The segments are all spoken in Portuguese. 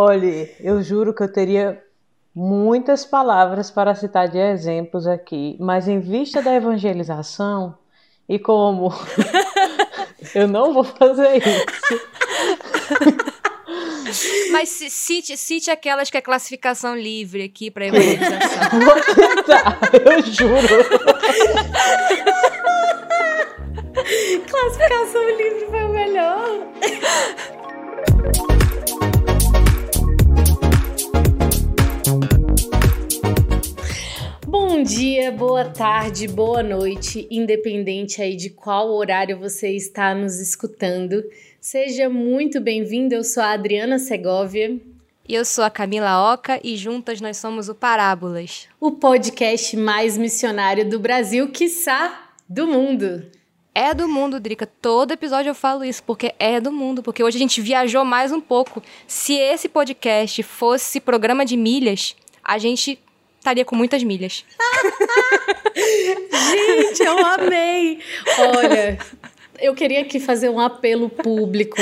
Olhe, eu juro que eu teria muitas palavras para citar de exemplos aqui, mas em vista da evangelização e como eu não vou fazer isso. Mas cite, cite aquelas que é classificação livre aqui para evangelização. Vou tentar, eu juro. classificação livre foi o melhor. Bom dia, boa tarde, boa noite, independente aí de qual horário você está nos escutando. Seja muito bem-vindo, eu sou a Adriana Segovia. E eu sou a Camila Oca e juntas nós somos o Parábolas. O podcast mais missionário do Brasil, quiçá do mundo. É do mundo, Drica. Todo episódio eu falo isso, porque é do mundo. Porque hoje a gente viajou mais um pouco. Se esse podcast fosse programa de milhas, a gente estaria com muitas milhas. gente, eu amei! Olha, eu queria aqui fazer um apelo público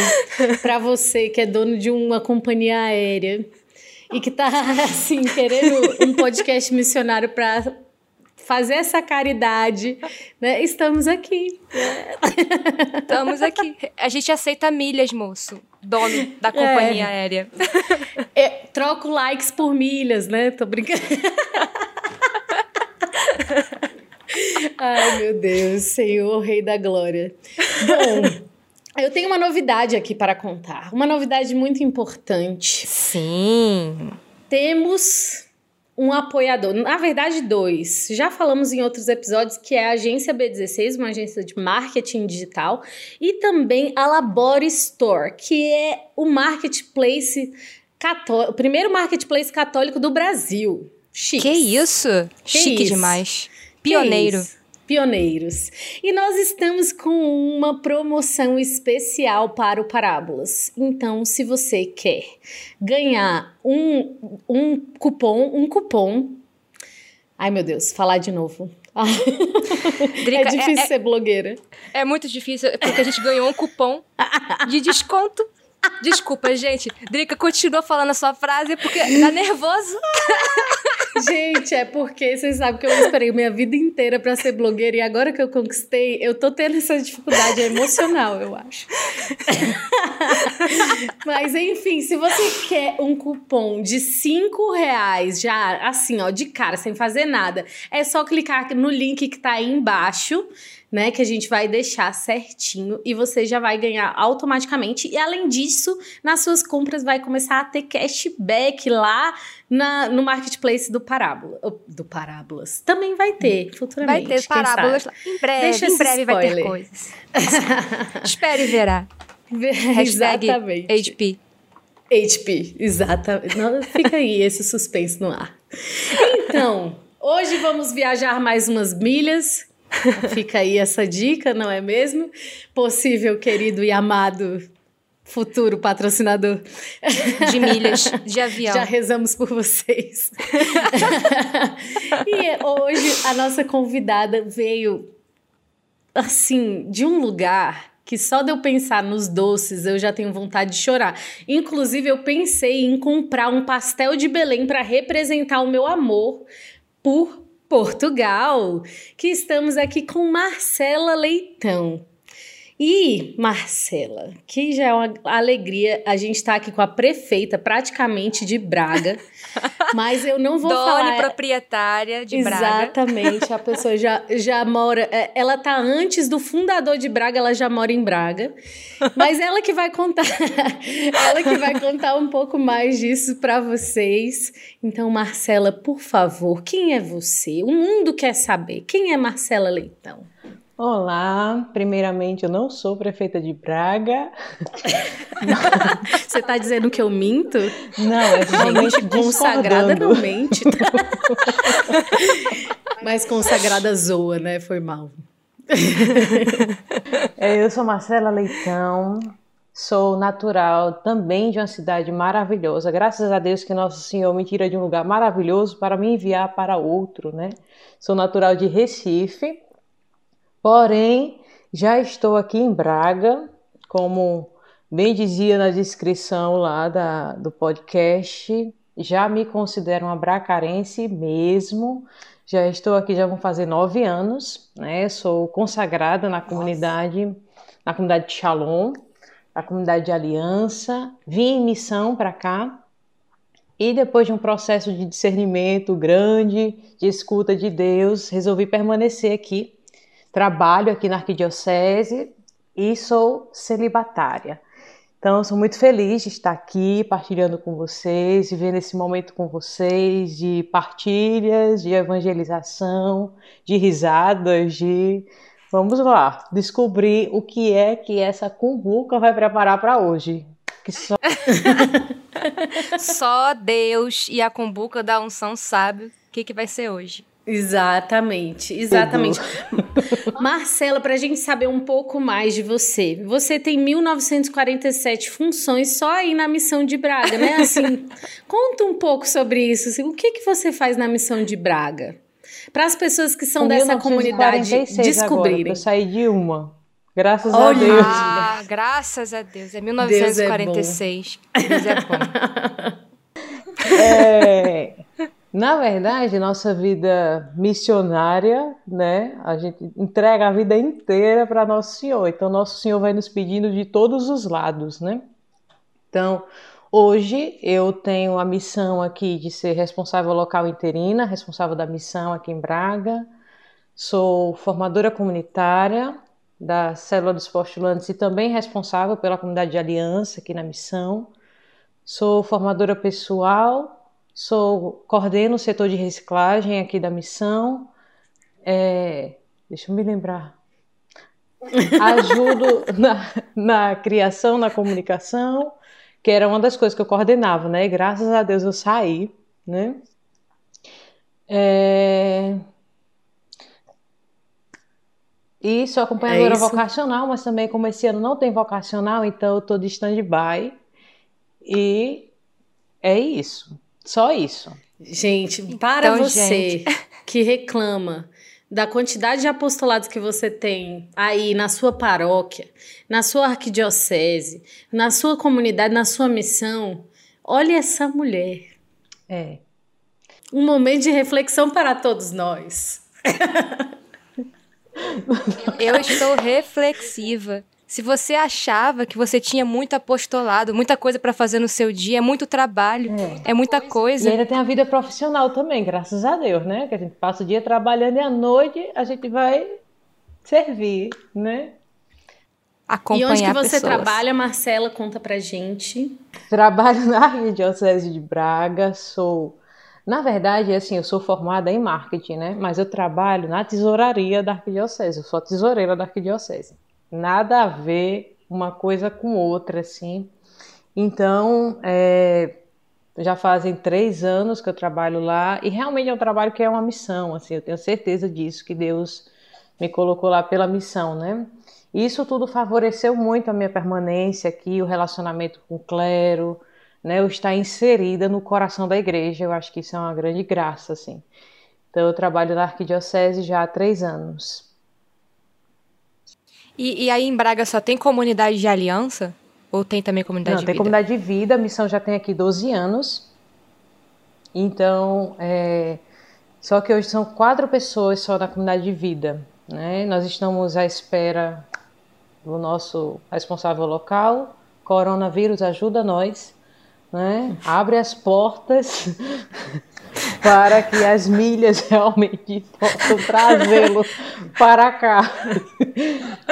para você que é dono de uma companhia aérea e que tá assim querendo um podcast missionário para fazer essa caridade, né? Estamos aqui. Estamos aqui. A gente aceita milhas, moço. Dono da companhia é. aérea. É, troco likes por milhas, né? Tô brincando. Ai, meu Deus, Senhor, Rei da Glória. Bom. Eu tenho uma novidade aqui para contar. Uma novidade muito importante. Sim. Temos um apoiador. Na verdade, dois. Já falamos em outros episódios que é a agência B16, uma agência de marketing digital, e também a Labore Store, que é o marketplace católico, o primeiro marketplace católico do Brasil. Chique. Que isso? Que Chique isso? demais. Pioneiro. Pioneiros. E nós estamos com uma promoção especial para o Parábolas. Então, se você quer ganhar um, um cupom, um cupom. Ai, meu Deus, falar de novo. Drica, é difícil é, ser blogueira. É, é muito difícil, porque a gente ganhou um cupom de desconto Desculpa, gente. Drica continua falando a sua frase porque tá nervoso. Gente, é porque vocês sabem que eu esperei minha vida inteira para ser blogueira e agora que eu conquistei, eu tô tendo essa dificuldade emocional, eu acho. Mas enfim, se você quer um cupom de 5 reais, já assim, ó, de cara, sem fazer nada, é só clicar no link que tá aí embaixo né? Que a gente vai deixar certinho e você já vai ganhar automaticamente. E além disso, nas suas compras vai começar a ter cashback lá na, no marketplace do Parábola. Do Parábolas. Também vai ter, futuramente. Vai ter parábolas lá. Em breve, Deixa em breve vai ter coisas. Espere e verá. Hashtag Exatamente. HP. HP, exatamente. Não, fica aí esse suspense no ar. Então, hoje vamos viajar mais umas milhas Fica aí essa dica, não é mesmo? Possível, querido e amado futuro patrocinador de milhas de avião. Já rezamos por vocês. e hoje a nossa convidada veio assim de um lugar que só de eu pensar nos doces eu já tenho vontade de chorar. Inclusive eu pensei em comprar um pastel de Belém para representar o meu amor por Portugal, que estamos aqui com Marcela Leitão. E, Marcela, que já é uma alegria, a gente está aqui com a prefeita praticamente de Braga, mas eu não vou Dona falar... Dona proprietária de Braga. Exatamente, a pessoa já, já mora... É, ela tá antes do fundador de Braga, ela já mora em Braga, mas ela que vai contar, ela que vai contar um pouco mais disso para vocês. Então, Marcela, por favor, quem é você? O mundo quer saber, quem é Marcela Leitão? Olá, primeiramente eu não sou prefeita de Braga. Você está dizendo que eu minto? Não, é realmente consagrada não mente. Tá? Mas consagrada zoa, né? Foi mal. É, eu sou Marcela Leitão, sou natural também de uma cidade maravilhosa. Graças a Deus que Nosso Senhor me tira de um lugar maravilhoso para me enviar para outro, né? Sou natural de Recife Porém, já estou aqui em Braga, como bem dizia na descrição lá da, do podcast, já me considero uma bracarense mesmo. Já estou aqui, já vão fazer nove anos, né? Sou consagrada na comunidade, Nossa. na comunidade de Shalom, na comunidade de Aliança. Vim em missão para cá e depois de um processo de discernimento grande, de escuta de Deus, resolvi permanecer aqui. Trabalho aqui na arquidiocese e sou celibatária. Então, sou muito feliz de estar aqui partilhando com vocês, vivendo esse momento com vocês de partilhas, de evangelização, de risadas, de vamos lá, descobrir o que é que essa cumbuca vai preparar para hoje. Que só... só Deus e a cumbuca da unção sabe o que, que vai ser hoje. Exatamente, exatamente. Marcela, para a gente saber um pouco mais de você, você tem 1947 funções só aí na missão de Braga, né? Assim, conta um pouco sobre isso. Assim, o que, que você faz na missão de Braga? Para as pessoas que são dessa comunidade descobrirem. Agora, eu saí de uma. Graças Olha. a Deus. Ah, graças a Deus. É 1946. Deus é bom. Deus é, bom. é... Na verdade, nossa vida missionária, né? A gente entrega a vida inteira para Nosso Senhor. Então, Nosso Senhor vai nos pedindo de todos os lados, né? Então, hoje eu tenho a missão aqui de ser responsável local interina, responsável da missão aqui em Braga. Sou formadora comunitária da Célula dos Postulantes e também responsável pela comunidade de aliança aqui na missão. Sou formadora pessoal Sou coordeno o setor de reciclagem aqui da missão. É, deixa eu me lembrar. Ajudo na, na criação, na comunicação, que era uma das coisas que eu coordenava, né? E graças a Deus eu saí, né? É... E sou acompanhadora é vocacional, mas também como esse ano não tem vocacional, então eu estou de stand-by. E é isso. Só isso. Gente, para então, você gente... que reclama da quantidade de apostolados que você tem aí na sua paróquia, na sua arquidiocese, na sua comunidade, na sua missão, olhe essa mulher. É. Um momento de reflexão para todos nós. Eu estou reflexiva. Se você achava que você tinha muito apostolado, muita coisa para fazer no seu dia, é muito trabalho, é, é muita coisa. E ainda tem a vida profissional também, graças a Deus, né? Que a gente passa o dia trabalhando e à noite a gente vai servir, né? Acompanhar e onde que você pessoas. trabalha, Marcela? Conta pra gente. Trabalho na Arquidiocese de Braga, sou... Na verdade, assim, eu sou formada em marketing, né? Mas eu trabalho na tesouraria da Arquidiocese, eu sou tesoureira da Arquidiocese nada a ver uma coisa com outra, assim. Então, é, já fazem três anos que eu trabalho lá e realmente é um trabalho que é uma missão, assim, eu tenho certeza disso, que Deus me colocou lá pela missão, né? Isso tudo favoreceu muito a minha permanência aqui, o relacionamento com o clero, né? Eu estar inserida no coração da igreja, eu acho que isso é uma grande graça, assim. Então, eu trabalho na arquidiocese já há três anos. E, e, aí em Braga só tem comunidade de aliança? Ou tem também comunidade Não, de tem vida? comunidade de vida, a missão já tem aqui 12 anos. Então, é, só que hoje são quatro pessoas só da comunidade de vida. Né? Nós estamos à espera do nosso responsável local. Coronavírus ajuda nós, né? abre as portas para que as milhas realmente possam trazê-lo para cá.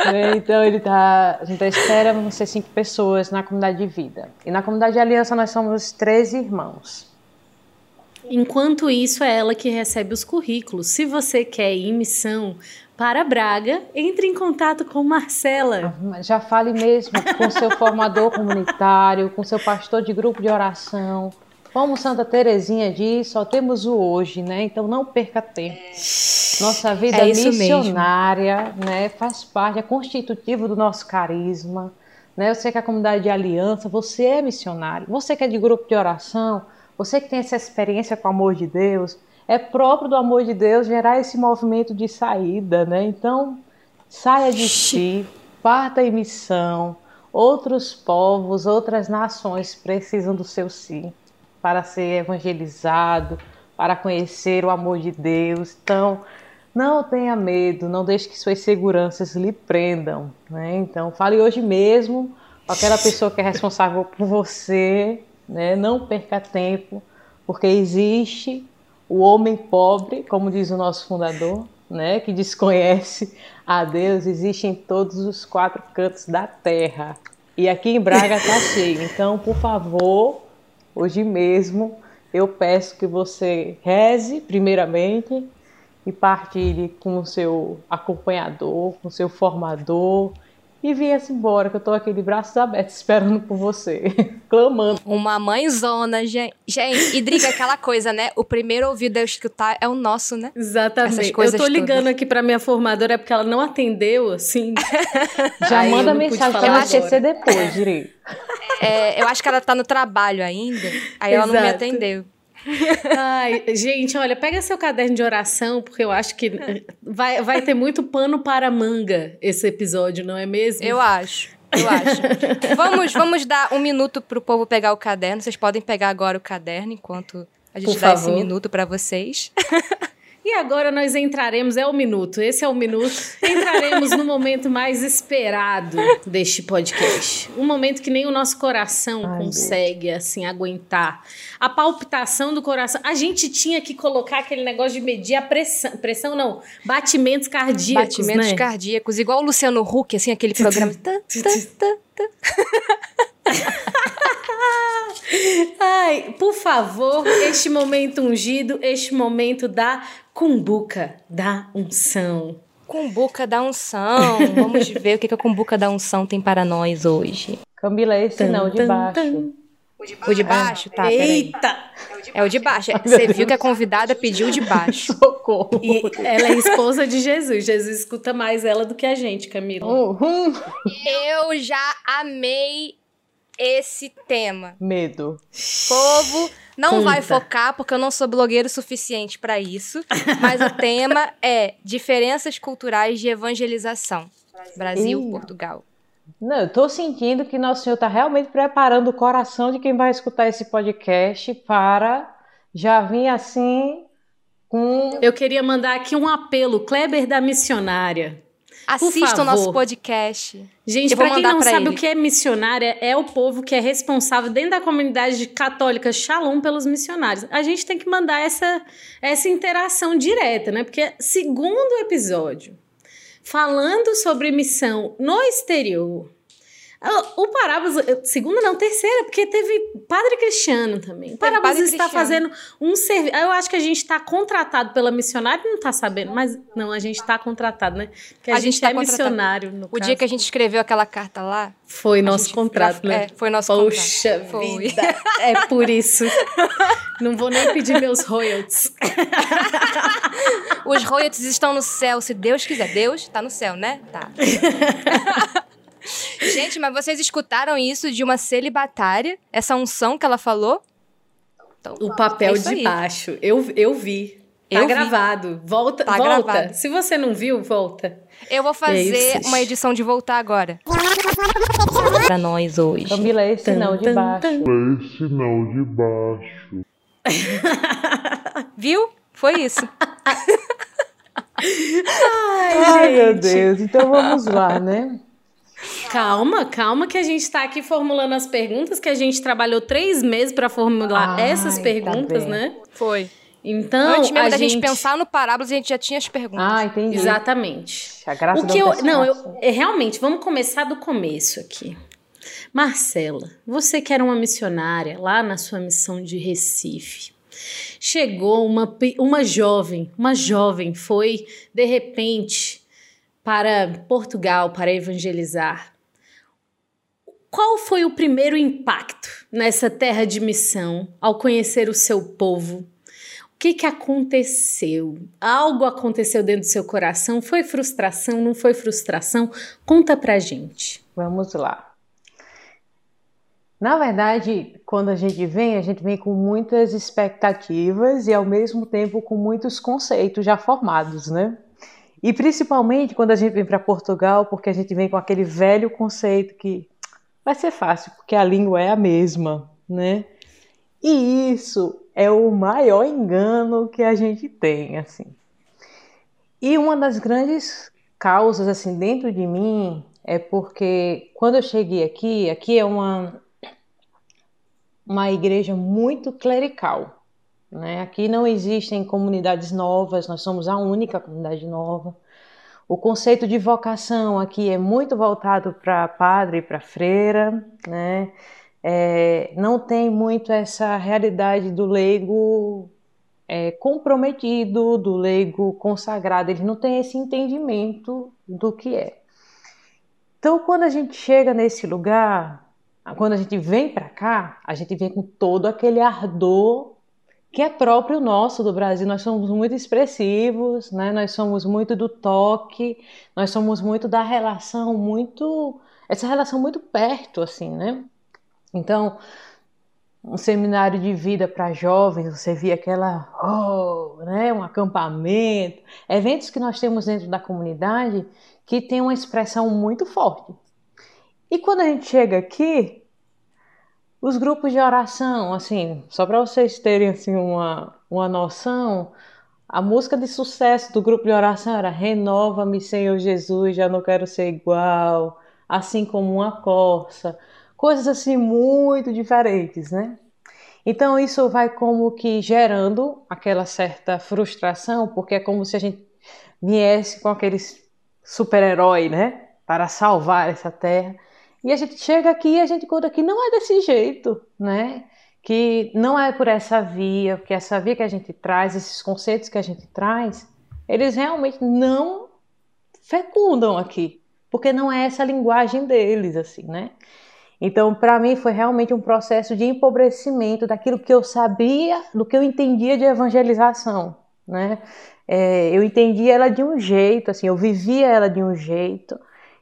Né? então ele tá, a gente tá espera vamos ser cinco pessoas na comunidade de vida. E na comunidade de aliança nós somos 13 irmãos. Enquanto isso, é ela que recebe os currículos. Se você quer ir em missão para Braga, entre em contato com Marcela. Ah, já fale mesmo com seu formador comunitário, com seu pastor de grupo de oração, como Santa Terezinha diz, só temos o hoje, né? Então não perca tempo. Nossa vida é missionária, mesmo. né? Faz parte, é constitutivo do nosso carisma. Né? Eu sei que a comunidade de aliança, você é missionário. Você que é de grupo de oração, você que tem essa experiência com o amor de Deus, é próprio do amor de Deus gerar esse movimento de saída, né? Então, saia de si, parta em missão, outros povos, outras nações precisam do seu sim para ser evangelizado, para conhecer o amor de Deus. Então, não tenha medo, não deixe que suas seguranças lhe prendam. Né? Então, fale hoje mesmo com aquela pessoa que é responsável por você, né? não perca tempo, porque existe o homem pobre, como diz o nosso fundador, né? que desconhece a Deus, existe em todos os quatro cantos da terra. E aqui em Braga está cheio. Então, por favor, hoje mesmo, eu peço que você reze, primeiramente, e partilhe com o seu acompanhador, com o seu formador, e vinha-se embora, que eu tô aqui de braços abertos esperando por você, clamando. Uma mãezona, gente. Gente, e Driga, aquela coisa, né? O primeiro ouvido a escutar é o nosso, né? Exatamente. eu tô ligando todas. aqui pra minha formadora, é porque ela não atendeu, assim. Já Aí manda mensagem pra ela esquecer depois, direito. É, eu acho que ela tá no trabalho ainda, aí ela Exato. não me atendeu. Ai, gente, olha, pega seu caderno de oração, porque eu acho que vai, vai ter muito pano para manga esse episódio, não é mesmo? Eu acho. Eu acho. vamos, vamos dar um minuto pro povo pegar o caderno. Vocês podem pegar agora o caderno enquanto a gente Por dá favor. esse minuto para vocês. E agora nós entraremos, é o minuto, esse é o minuto. Entraremos no momento mais esperado deste podcast. Um momento que nem o nosso coração Ai, consegue, Deus. assim, aguentar. A palpitação do coração. A gente tinha que colocar aquele negócio de medir a pressão. Pressão não, batimentos cardíacos. Batimentos né? cardíacos, igual o Luciano Huck, assim, aquele programa. Ai, por favor, este momento ungido, este momento da cumbuca da unção. Cumbuca da unção. Vamos ver o que, que a cumbuca da unção tem para nós hoje. Camila, esse tan, não, o de baixo. Tan. O de baixo? Tá, Eita! É o de baixo. Você viu que a convidada pediu de baixo. Socorro. E ela é esposa de Jesus. Jesus escuta mais ela do que a gente, Camila. Uhum. Eu já amei esse tema. Medo. Povo, não Conta. vai focar porque eu não sou blogueiro suficiente para isso, mas o tema é diferenças culturais de evangelização. Brasil, Ih. Portugal. Não, eu tô sentindo que Nosso Senhor está realmente preparando o coração de quem vai escutar esse podcast para já vir assim com. Eu queria mandar aqui um apelo, Kleber da Missionária. Assista o nosso podcast. Gente, para quem não sabe ele. o que é missionária, é o povo que é responsável dentro da comunidade católica Shalom pelos missionários. A gente tem que mandar essa, essa interação direta, né? Porque segundo episódio, falando sobre missão no exterior, o Parábolas, segunda não, terceira, porque teve Padre Cristiano também. O Parábolas está fazendo um serviço. Eu acho que a gente está contratado pela missionária, não está sabendo, mas não, a gente está contratado, né? Porque a, a gente, gente tá é missionário. No o caso. dia que a gente escreveu aquela carta lá. Foi nosso contrato, né? É, foi nosso Poxa contrato. Poxa vida. É por isso. Não vou nem pedir meus royalties. Os royalties estão no céu, se Deus quiser. Deus está no céu, né? Tá. Gente, mas vocês escutaram isso de uma celibatária? Essa unção que ela falou? Então, o papel é de baixo. Eu, eu vi. Tá eu gravado. Vi. Volta, tá volta. Gravado. Se você não viu, volta. Eu vou fazer é uma edição de voltar agora. pra nós hoje. Camila, é esse não de baixo. É esse não de baixo. Viu? Foi isso. Ai, Ai meu Deus. Então vamos lá, né? Calma, calma que a gente está aqui formulando as perguntas, que a gente trabalhou três meses para formular Ai, essas tá perguntas, tá né? Foi. Então, Antes mesmo a da gente... gente pensar no parábolas, a gente já tinha as perguntas. Ah, entendi. Exatamente. A graça o que eu, não, eu é, realmente, vamos começar do começo aqui. Marcela, você que era uma missionária lá na sua missão de Recife, chegou uma, uma jovem, uma jovem foi de repente para Portugal para evangelizar. Qual foi o primeiro impacto nessa terra de missão ao conhecer o seu povo? O que, que aconteceu? Algo aconteceu dentro do seu coração? Foi frustração? Não foi frustração? Conta pra gente. Vamos lá. Na verdade, quando a gente vem, a gente vem com muitas expectativas e ao mesmo tempo com muitos conceitos já formados, né? E principalmente quando a gente vem para Portugal, porque a gente vem com aquele velho conceito que vai ser fácil, porque a língua é a mesma, né? E isso é o maior engano que a gente tem, assim. E uma das grandes causas, assim, dentro de mim é porque quando eu cheguei aqui, aqui é uma, uma igreja muito clerical. Né? Aqui não existem comunidades novas, nós somos a única comunidade nova. O conceito de vocação aqui é muito voltado para padre e para freira, né? É, não tem muito essa realidade do leigo é, comprometido, do leigo consagrado, ele não tem esse entendimento do que é. Então, quando a gente chega nesse lugar, quando a gente vem para cá, a gente vem com todo aquele ardor que é próprio nosso do Brasil. Nós somos muito expressivos, né? Nós somos muito do toque, nós somos muito da relação, muito essa relação muito perto, assim, né? Então, um seminário de vida para jovens, você via aquela, oh, né, um acampamento, eventos que nós temos dentro da comunidade que tem uma expressão muito forte. E quando a gente chega aqui, os grupos de oração, assim, só para vocês terem assim uma, uma noção, a música de sucesso do grupo de oração era Renova-me, Senhor Jesus, já não quero ser igual, assim como uma corça, coisas assim muito diferentes, né? Então isso vai como que gerando aquela certa frustração, porque é como se a gente viesse com aqueles super-herói, né? Para salvar essa terra. E a gente chega aqui e a gente conta que não é desse jeito, né? Que não é por essa via, porque essa via que a gente traz, esses conceitos que a gente traz, eles realmente não fecundam aqui, porque não é essa linguagem deles, assim, né? Então, para mim, foi realmente um processo de empobrecimento daquilo que eu sabia, do que eu entendia de evangelização, né? É, eu entendia ela de um jeito, assim, eu vivia ela de um jeito.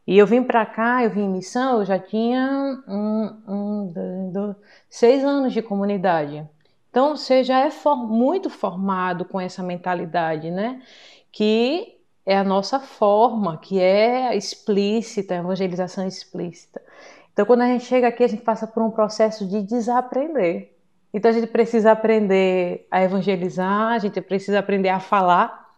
E eu vim para cá, eu vim em missão, eu já tinha um, um, dois, dois, seis anos de comunidade. Então você já é for, muito formado com essa mentalidade, né? Que é a nossa forma, que é explícita, a evangelização explícita. Então quando a gente chega aqui, a gente passa por um processo de desaprender. Então a gente precisa aprender a evangelizar, a gente precisa aprender a falar,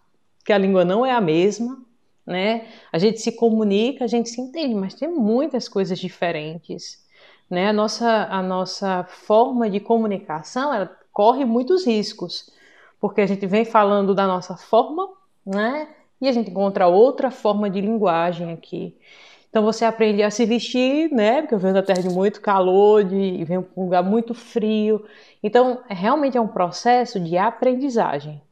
que a língua não é a mesma, né? A gente se comunica, a gente se entende, mas tem muitas coisas diferentes, né? A nossa a nossa forma de comunicação, ela corre muitos riscos, porque a gente vem falando da nossa forma, né? E a gente encontra outra forma de linguagem aqui. Então você aprende a se vestir, né? Porque eu venho da terra de muito calor, de para um lugar muito frio. Então, realmente é um processo de aprendizagem.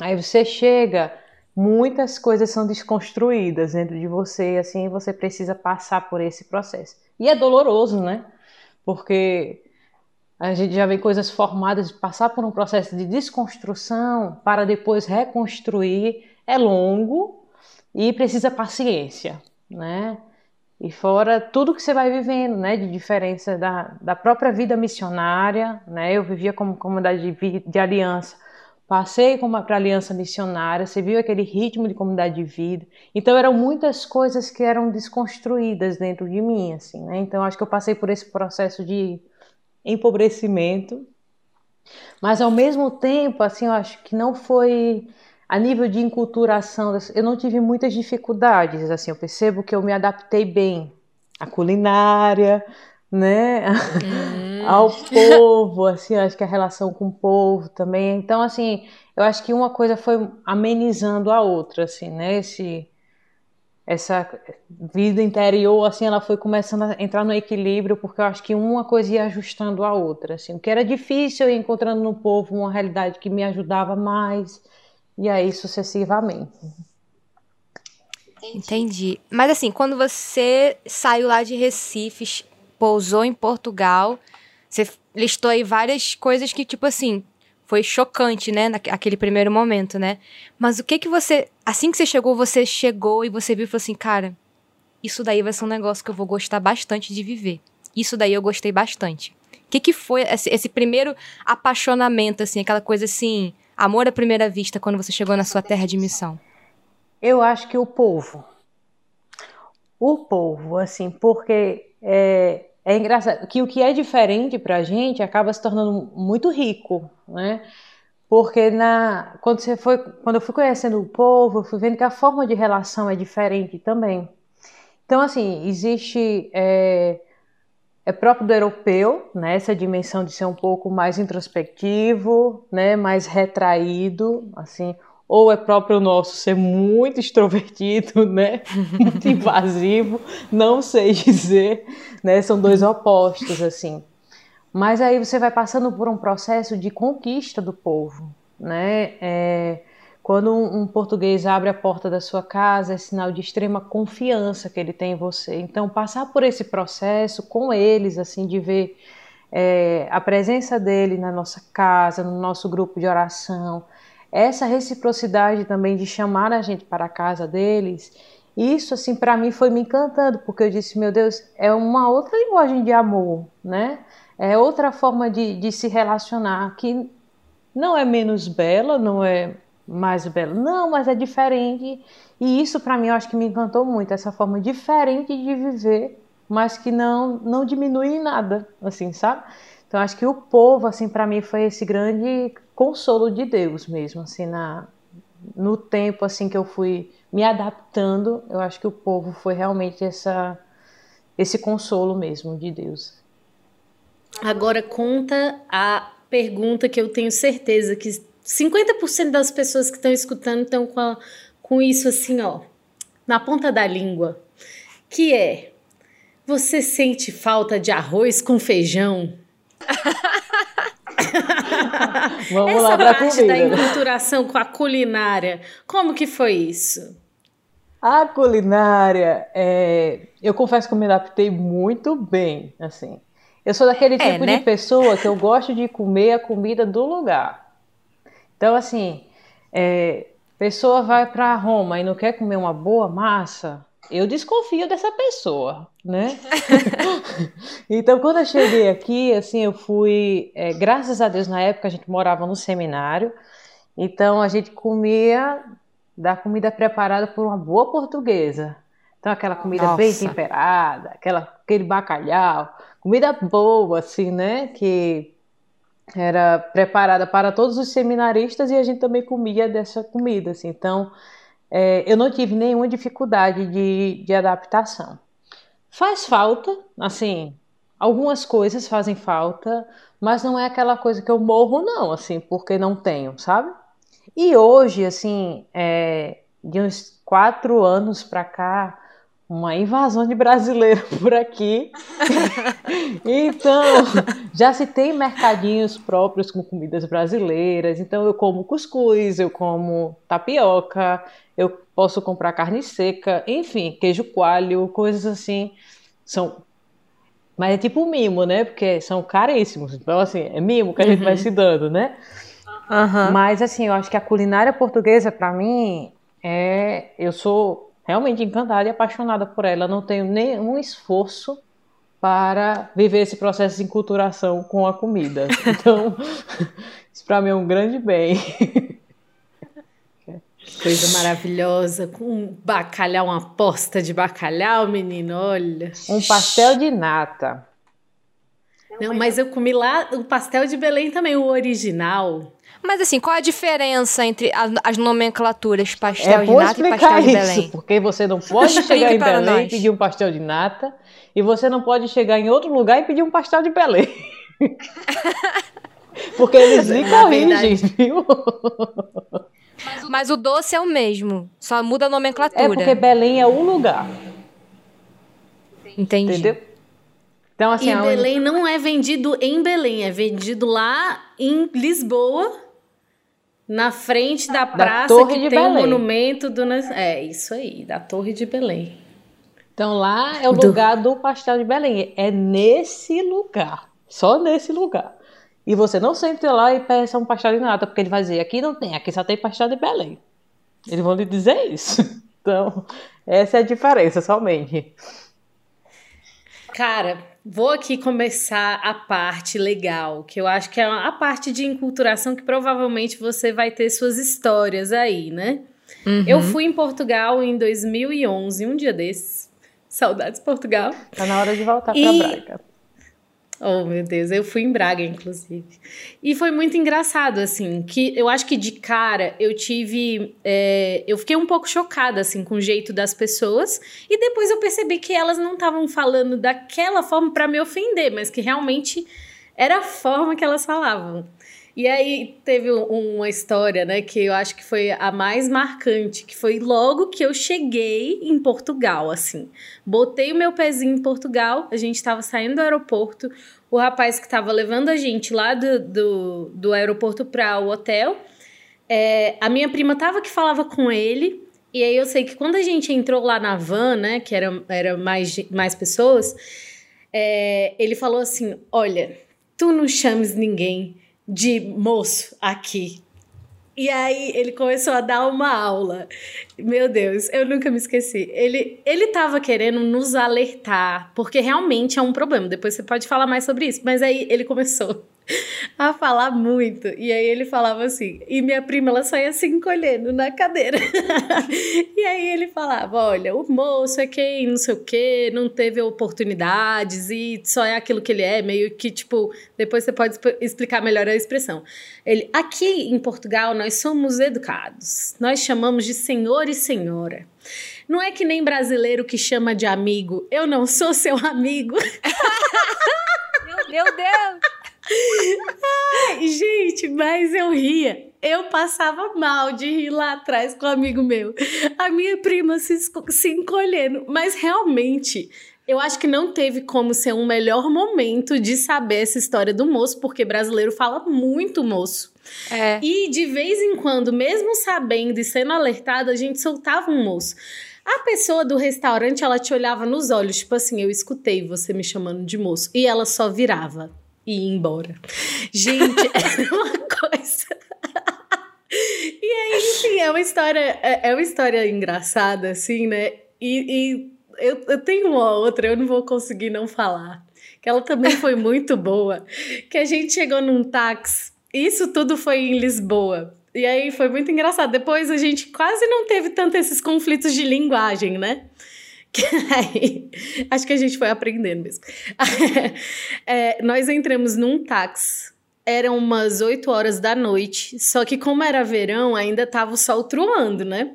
Aí você chega, muitas coisas são desconstruídas dentro de você, assim, você precisa passar por esse processo. E é doloroso, né? Porque a gente já vê coisas formadas, passar por um processo de desconstrução para depois reconstruir é longo e precisa paciência, né? E fora tudo que você vai vivendo, né, de diferença da, da própria vida missionária, né? Eu vivia como comunidade de, de aliança, passei para a aliança missionária, você viu aquele ritmo de comunidade de vida. Então eram muitas coisas que eram desconstruídas dentro de mim, assim, né? Então acho que eu passei por esse processo de empobrecimento, mas ao mesmo tempo, assim, eu acho que não foi a nível de enculturação, eu não tive muitas dificuldades, assim, eu percebo que eu me adaptei bem à culinária, né, hum. ao povo, assim, acho que a relação com o povo também. Então, assim, eu acho que uma coisa foi amenizando a outra, assim, né, esse essa vida interior, assim, ela foi começando a entrar no equilíbrio, porque eu acho que uma coisa ia ajustando a outra, assim, o que era difícil, eu ia encontrando no povo uma realidade que me ajudava mais, e aí sucessivamente. Entendi. Mas assim, quando você saiu lá de Recife, pousou em Portugal, você listou aí várias coisas que, tipo assim, foi chocante, né, naquele primeiro momento, né? Mas o que que você, assim que você chegou, você chegou e você viu e falou assim, cara, isso daí vai ser um negócio que eu vou gostar bastante de viver. Isso daí eu gostei bastante. O que que foi esse, esse primeiro apaixonamento, assim, aquela coisa assim, Amor à primeira vista quando você chegou na sua terra de missão? Eu acho que o povo. O povo, assim, porque é, é engraçado que o que é diferente para a gente acaba se tornando muito rico, né? Porque na, quando, você foi, quando eu fui conhecendo o povo, eu fui vendo que a forma de relação é diferente também. Então, assim, existe. É, é próprio do europeu, né, essa dimensão de ser um pouco mais introspectivo, né, mais retraído, assim, ou é próprio nosso ser muito extrovertido, né, muito invasivo, não sei dizer, né, são dois opostos, assim. Mas aí você vai passando por um processo de conquista do povo, né, é, quando um, português abre a porta da sua casa, é sinal de extrema confiança que ele tem em você. Então, passar por esse processo com eles, assim, de ver é, a presença dele na nossa casa, no nosso grupo de oração, essa reciprocidade também de chamar a gente para a casa deles, isso, assim, para mim foi me encantando, porque eu disse, meu Deus, é uma outra linguagem de amor, né? É outra forma de, de se relacionar, que não é menos bela, não é mais belo. Não, mas é diferente. E isso para mim eu acho que me encantou muito, essa forma diferente de viver, mas que não não diminui em nada, assim, sabe? Então acho que o povo assim para mim foi esse grande consolo de Deus mesmo, assim, na no tempo assim que eu fui me adaptando, eu acho que o povo foi realmente essa esse consolo mesmo de Deus. Agora conta a pergunta que eu tenho certeza que 50% das pessoas que estão escutando estão com, a, com isso assim, ó, na ponta da língua, que é: você sente falta de arroz com feijão? Vamos Essa lá pra parte comida. da enculturação com a culinária, como que foi isso? A culinária, é, eu confesso que eu me adaptei muito bem, assim. Eu sou daquele É, tipo né? de pessoa que eu gosto de comer a comida do lugar. Então, assim, é, pessoa vai para Roma e não quer comer uma boa massa, eu desconfio dessa pessoa, né? então, quando eu cheguei aqui, assim, eu fui, é, graças a Deus, na época a gente morava no seminário, então a gente comia da comida preparada por uma boa portuguesa. Então, aquela comida bem Nossa. temperada, aquela, aquele bacalhau, comida boa, assim, né? Que era preparada para todos os seminaristas e a gente também comia dessa comida, assim. Então, é, eu não tive nenhuma dificuldade de, de adaptação. Faz falta, assim, algumas coisas fazem falta, mas não é aquela coisa que eu morro, não, assim, porque não tenho, sabe? E hoje, assim, é, de uns quatro anos para cá, uma invasão de brasileiro por aqui. então, já se tem mercadinhos próprios com comidas brasileiras. Então, eu como cuscuz, eu como tapioca, eu posso comprar carne seca, enfim, queijo coalho, coisas assim. São mas é tipo mimo, né? Porque são caríssimos. Então, assim, é mimo que a gente vai se dando, né? Aham. Mas assim, eu acho que a culinária portuguesa, para mim, é. Eu sou realmente encantada e apaixonada por ela. Não tenho nenhum esforço para viver esse processo de enculturação com a comida. Então, isso para mim é um grande bem. Coisa maravilhosa, com um bacalhau, uma posta de bacalhau, menino, olha. Um pastel de nata. Não, mas eu comi lá o pastel de Belém também, o original. Mas assim, qual a diferença entre a- as nomenclaturas pastel É de nata e pastel de isso, Belém? porque você não pode Explique chegar em Belém e pedir um pastel de nata, e você não pode chegar em outro lugar e pedir um pastel de Belém. Porque eles lhe Na corrigem, viu? Mas o doce é o mesmo, só muda a nomenclatura. É porque Belém é o lugar, Entendi. entendeu? Então, assim, e a Belém não é vendido em Belém, é vendido lá em Lisboa, na frente da praça Torre que de tem o Belém. monumento do. É, isso aí, da Torre de Belém. Então lá é o Do- lugar do pastel de Belém. É nesse lugar. Só nesse lugar. E você não senta lá e peça um pastel de nata, porque ele vai dizer, aqui não tem, aqui só tem pastel de Belém. Eles vão lhe dizer isso. Então, essa é a diferença somente. Cara, vou aqui começar a parte legal, que eu acho que é a parte de enculturação que provavelmente você vai ter suas histórias aí, né? Uhum. Eu fui em Portugal em 2011, um dia desses. Saudades Portugal. Tá na hora de voltar E- pra Braga. Oh, meu Deus, eu fui em Braga, inclusive. E foi muito engraçado, assim, que eu acho que de cara eu tive. É, eu fiquei um pouco chocada, assim, com o jeito das pessoas. E depois eu percebi que elas não estavam falando daquela forma para me ofender, mas que realmente era a forma que elas falavam. E aí teve uma história, né, que eu acho que foi a mais marcante, que foi logo que eu cheguei em Portugal, assim. Botei o meu pezinho em Portugal, a gente estava saindo do aeroporto, o rapaz que estava levando a gente lá do, do, do aeroporto para o hotel, é, a minha prima tava que falava com ele, e aí eu sei que quando a gente entrou lá na van, né, que era, era mais, mais pessoas, é, ele falou assim, olha, tu não chames ninguém de moço aqui. E aí ele começou a dar uma aula. Meu Deus, eu nunca me esqueci. Ele ele tava querendo nos alertar, porque realmente é um problema. Depois você pode falar mais sobre isso, mas aí ele começou a falar muito. E aí ele falava assim, e minha prima ela só ia se encolhendo na cadeira. e aí ele falava: olha, o moço é quem não sei o quê, não teve oportunidades e só é aquilo que ele é, meio que tipo, depois você pode explicar melhor a expressão. Ele, aqui em Portugal nós somos educados, nós chamamos de senhor e senhora. Não é que nem brasileiro que chama de amigo. Eu não sou seu amigo. Meu Deus! Ai, gente, mas eu ria. Eu passava mal de rir lá atrás com um amigo meu. A minha prima se, se encolhendo. Mas realmente, eu acho que não teve como ser um melhor momento de saber essa história do moço, porque brasileiro fala muito moço. É. E de vez em quando, mesmo sabendo e sendo alertado, a gente soltava um moço. A pessoa do restaurante, ela te olhava nos olhos, tipo assim, eu escutei você me chamando de moço. E ela só virava e ir embora. Gente, é uma coisa. e aí, enfim, é uma história, é, é uma história engraçada, assim, né? E, e eu, eu tenho uma outra, eu não vou conseguir não falar. Que ela também foi muito boa. Que a gente chegou num táxi. Isso tudo foi em Lisboa. E aí foi muito engraçado. Depois a gente quase não teve tanto esses conflitos de linguagem, né? Que aí, acho que a gente foi aprendendo mesmo. é, nós entramos num táxi. Eram umas 8 horas da noite. Só que, como era verão, ainda tava o sol truando, né?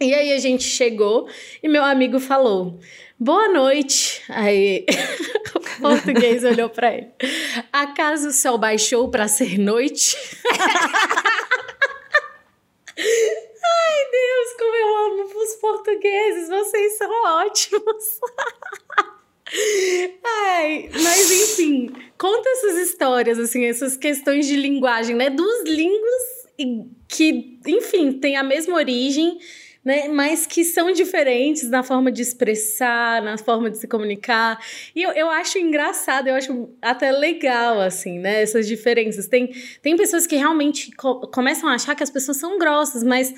E aí a gente chegou e meu amigo falou: Boa noite. Aí o português olhou para ele: Acaso o sol baixou para ser noite? Deus, como eu amo os portugueses, vocês são ótimos. Ai, mas enfim, conta essas histórias, assim, essas questões de linguagem, né? Dos línguas que, enfim, têm a mesma origem, né? Mas que são diferentes na forma de expressar, na forma de se comunicar. E eu, eu acho engraçado, eu acho até legal, assim, né? Essas diferenças. Tem, tem pessoas que realmente co começam a achar que as pessoas são grossas, mas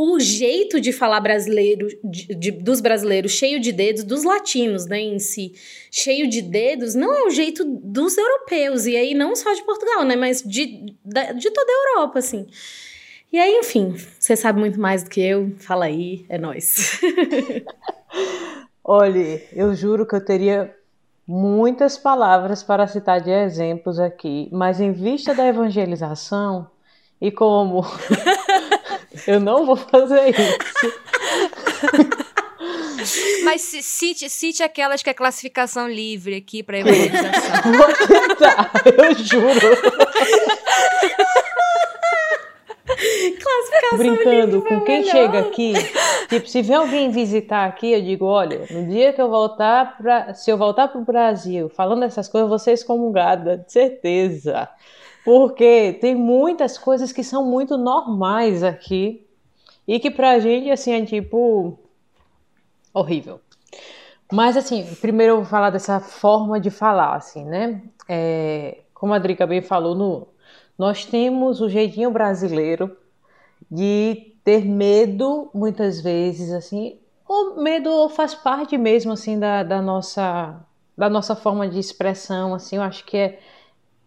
o jeito de falar brasileiro, de, de, dos brasileiros, cheio de dedos, dos latinos, né, em si, cheio de dedos, não é o jeito dos europeus, e aí não só de Portugal, né, mas de, de toda a Europa, assim. E aí, enfim, você sabe muito mais do que eu. Fala aí, é nós. Olha, eu juro que eu teria muitas palavras para citar de exemplos aqui, mas em vista da evangelização e como eu não vou fazer isso. Mas cite, cite aquelas que é classificação livre aqui para evangelização. Vou tentar, eu juro. Classificação Brincando com quem melhor. chega aqui. Tipo, se vier alguém visitar aqui, eu digo, olha, no dia que eu voltar para, se eu voltar para o Brasil, falando essas coisas, eu vou ser excomungada, de certeza. Porque tem muitas coisas que são muito normais aqui e que pra gente, assim, é tipo horrível. Mas, assim, primeiro eu vou falar dessa forma de falar, assim, né? É, como a Drica bem falou, no, nós temos o jeitinho brasileiro de ter medo, muitas vezes, assim, ou medo faz parte mesmo, assim, da, da nossa, da nossa forma de expressão, assim, eu acho que é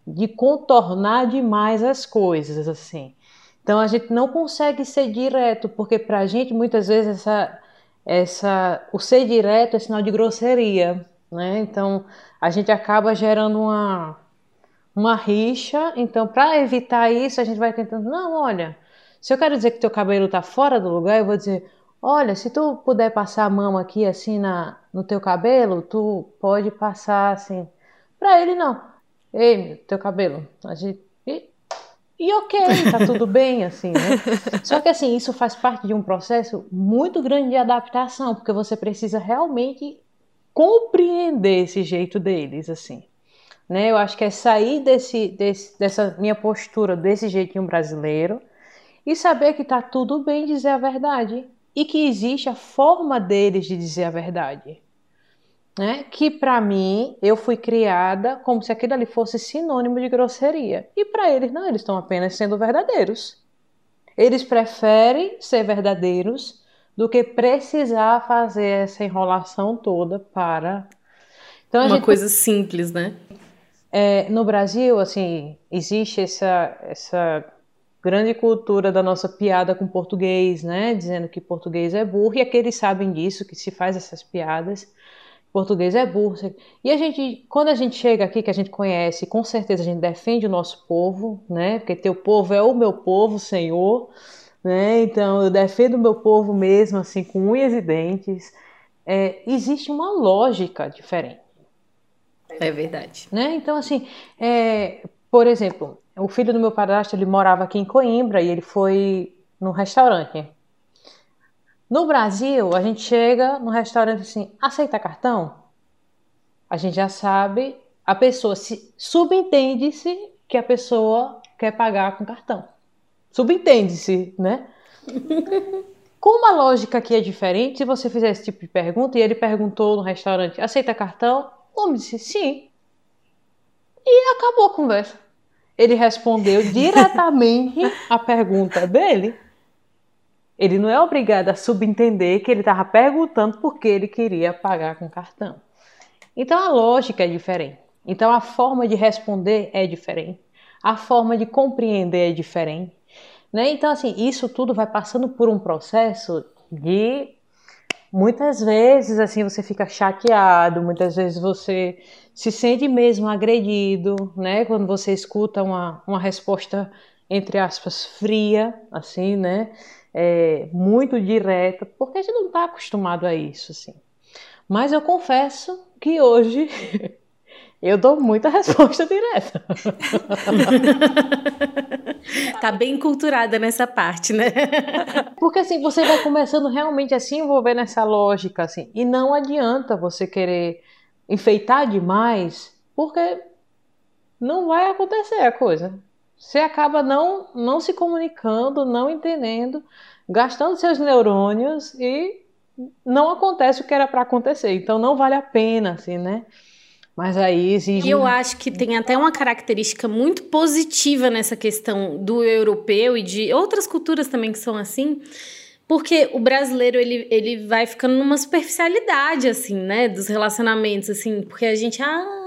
de contornar demais as coisas, assim. Então a gente não consegue ser direto, porque para a gente muitas vezes essa, essa, o ser direto é sinal de grosseria, né? Então a gente acaba gerando uma, uma rixa. Então, para evitar isso, a gente vai tentando, não, olha, se eu quero dizer que teu cabelo está fora do lugar, eu vou dizer, olha, se tu puder passar a mão aqui assim na, no teu cabelo, tu pode passar assim. Para ele não. Ei, teu cabelo, a gente e, e ok, tá tudo bem, assim, né? Só que assim, isso faz parte de um processo muito grande de adaptação, porque você precisa realmente compreender esse jeito deles, assim. Né? Eu acho que é sair desse, desse, dessa minha postura, desse jeitinho brasileiro, e saber que tá tudo bem dizer a verdade. E que existe a forma deles de dizer a verdade. Né? Que para mim, eu fui criada como se aquilo ali fosse sinônimo de grosseria. E para eles, não, eles estão apenas sendo verdadeiros. Eles preferem ser verdadeiros do que precisar fazer essa enrolação toda para. Então, Uma gente... coisa simples, né? É, no Brasil, assim, existe essa, essa grande cultura da nossa piada com português, né? Dizendo que português é burro, e aqueles sabem disso, que se faz essas piadas. Português é burro. E a gente, quando a gente chega aqui, que a gente conhece, com certeza a gente defende o nosso povo, né? Porque teu povo é o meu povo, Senhor né? Então eu defendo o meu povo mesmo, assim, com unhas e dentes. É, existe uma lógica diferente. É verdade. Né? Então, assim, é, por exemplo, o filho do meu padrasto, ele morava aqui em Coimbra e ele foi no restaurante. No Brasil, a gente chega no restaurante assim, aceita cartão? A gente já sabe, a pessoa se subentende-se que a pessoa quer pagar com cartão. Subentende-se, né? Como a lógica aqui é diferente, se você fizer esse tipo de pergunta e ele perguntou no restaurante, aceita cartão? O homem disse sim. E acabou a conversa. Ele respondeu diretamente a pergunta dele. Ele não é obrigado a subentender que ele estava perguntando porque ele queria pagar com cartão. Então a lógica é diferente. Então a forma de responder é diferente. A forma de compreender é diferente. Né? Então, assim, isso tudo vai passando por um processo de muitas vezes assim você fica chateado, muitas vezes você se sente mesmo agredido, né? Quando você escuta uma, uma resposta entre aspas fria, assim, né? É, muito direta, porque a gente não está acostumado a isso, assim. Mas eu confesso que hoje Eu dou muita resposta direta. tá bem culturada nessa parte, né? Porque assim, você vai começando realmente a se envolver nessa lógica, assim, e não adianta você querer enfeitar demais, porque não vai acontecer a coisa. Você acaba não, não se comunicando, não entendendo, gastando seus neurônios e não acontece o que era para acontecer. Então não vale a pena, assim, né? Mas aí exige. Eu acho que tem até uma característica muito positiva nessa questão do europeu e de outras culturas também que são assim. Porque o brasileiro, ele, ele vai ficando numa superficialidade, assim, né? Dos relacionamentos, assim. Porque a gente, ah,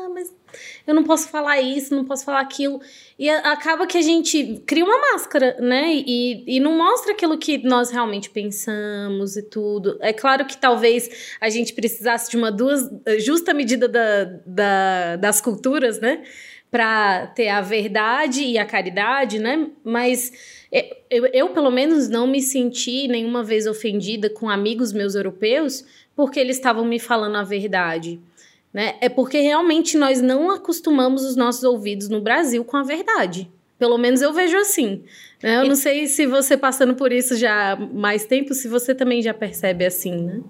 eu não posso falar isso, não posso falar aquilo. E acaba que a gente cria uma máscara, né? E, e não mostra aquilo que nós realmente pensamos e tudo. É claro que talvez a gente precisasse de uma duas, justa medida da, da, das culturas, né? Para ter a verdade e a caridade, né? Mas eu, eu, pelo menos, não me senti nenhuma vez ofendida com amigos meus europeus porque eles estavam me falando a verdade né? É porque realmente nós não acostumamos os nossos ouvidos no Brasil com a verdade. Pelo menos eu vejo assim. Né? Eu não sei se você passando por isso já há mais tempo, se você também já percebe assim, né?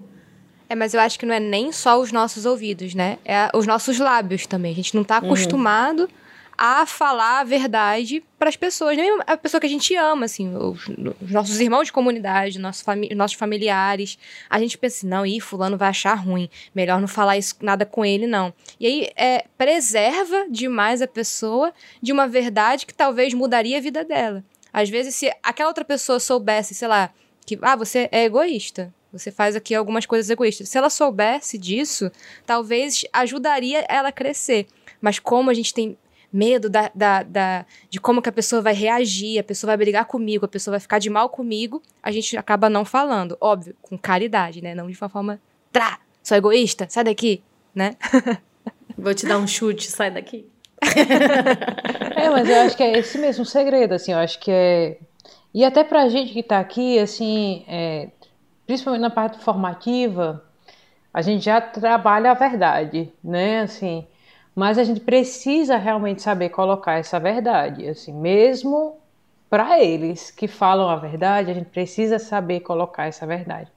É, mas eu acho que não é nem só os nossos ouvidos, né? É os nossos lábios também. A gente não está uhum. acostumado uhum a falar a verdade para as pessoas, nem a pessoa que a gente ama, assim, os, os nossos irmãos de comunidade, nossos, fami nossos familiares. A gente pensa assim, não, ih, fulano vai achar ruim, melhor não falar isso, nada com ele, não. E aí é, preserva demais a pessoa de uma verdade que talvez mudaria a vida dela. Às vezes, se aquela outra pessoa soubesse, sei lá, que, ah, você é egoísta, você faz aqui algumas coisas egoístas. Se ela soubesse disso, talvez ajudaria ela a crescer. Mas como a gente tem medo da, da, da, de como que a pessoa vai reagir, a pessoa vai brigar comigo, a pessoa vai ficar de mal comigo, a gente acaba não falando. Óbvio, com caridade, né? Não de uma forma, trá, sou egoísta, sai daqui, né? Vou te dar um chute, sai daqui. é, mas eu acho que é esse mesmo segredo, assim, eu acho que é. E até pra gente que tá aqui, assim, é... principalmente na parte formativa, a gente já trabalha a verdade, né? Assim, mas a gente precisa realmente saber colocar essa verdade, assim, mesmo para eles que falam a verdade, a gente precisa saber colocar essa verdade,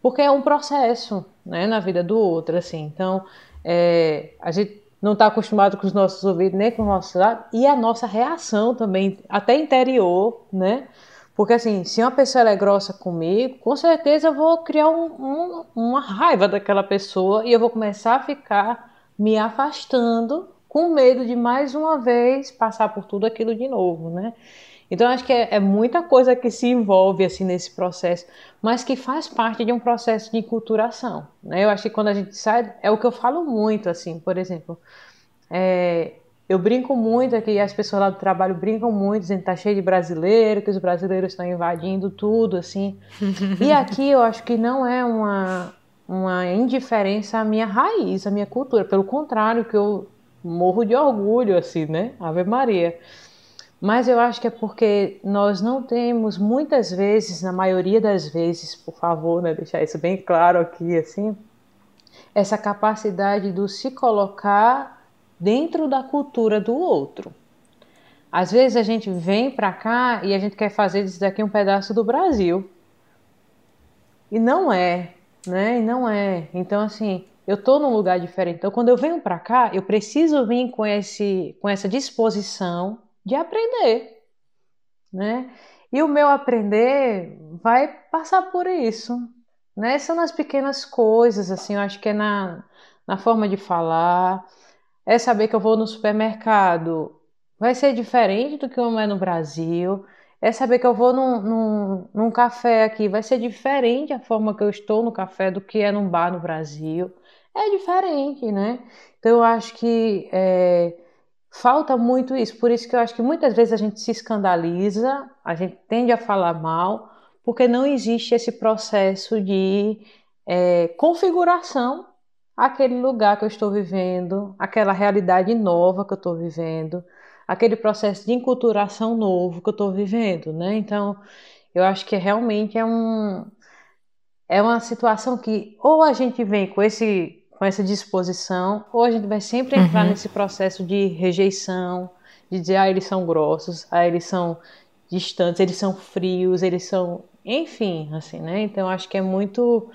porque é um processo, né, na vida do outro, assim. Então, é, a gente não está acostumado com os nossos ouvidos nem com o nosso lado e a nossa reação também, até interior, né? Porque assim, se uma pessoa é grossa comigo, com certeza eu vou criar um, um, uma raiva daquela pessoa e eu vou começar a ficar me afastando com medo de mais uma vez passar por tudo aquilo de novo, né? Então acho que é, é, muita coisa que se envolve assim nesse processo, mas que faz parte de um processo de enculturação. Né? Eu acho que quando a gente sai, é o que eu falo muito assim, por exemplo, é, eu brinco muito aqui, as pessoas lá do trabalho brincam muito, dizendo que tá cheio de brasileiro, que os brasileiros estão invadindo tudo, assim. e aqui eu acho que não é uma, uma indiferença à minha raiz, à minha cultura. Pelo contrário, que eu morro de orgulho, assim, né? Ave Maria. Mas eu acho que é porque nós não temos, muitas vezes, na maioria das vezes, por favor, né, deixar isso bem claro aqui, assim, essa capacidade do se colocar dentro da cultura do outro. Às vezes a gente vem para cá e a gente quer fazer disso daqui um pedaço do Brasil. E não é, né? E não é. Então, assim, eu tô num lugar diferente. Então, quando eu venho para cá, eu preciso vir com, esse, com essa disposição de aprender, né? E o meu aprender vai passar por isso, né? São nas pequenas coisas, assim, eu acho que é na, na forma de falar, é saber que eu vou no supermercado, vai ser diferente do que é no Brasil, é saber que eu vou num, num, num, café aqui, vai ser diferente a forma que eu estou no café do que é num bar no Brasil, é diferente, né? Então eu acho que é, falta muito isso. Por isso que eu acho que muitas vezes a gente se escandaliza, a gente tende a falar mal, porque não existe esse processo de é, configuração aquele lugar que eu estou vivendo, aquela realidade nova que eu estou vivendo, aquele processo de enculturação novo que eu estou vivendo, né? Então, eu acho que realmente é um é uma situação que ou a gente vem com esse com essa disposição, ou a gente vai sempre entrar uhum. nesse processo de rejeição, de dizer, ah, eles são grossos, ah, eles são distantes, eles são frios, eles são. Enfim, assim, né? Então acho que é muito.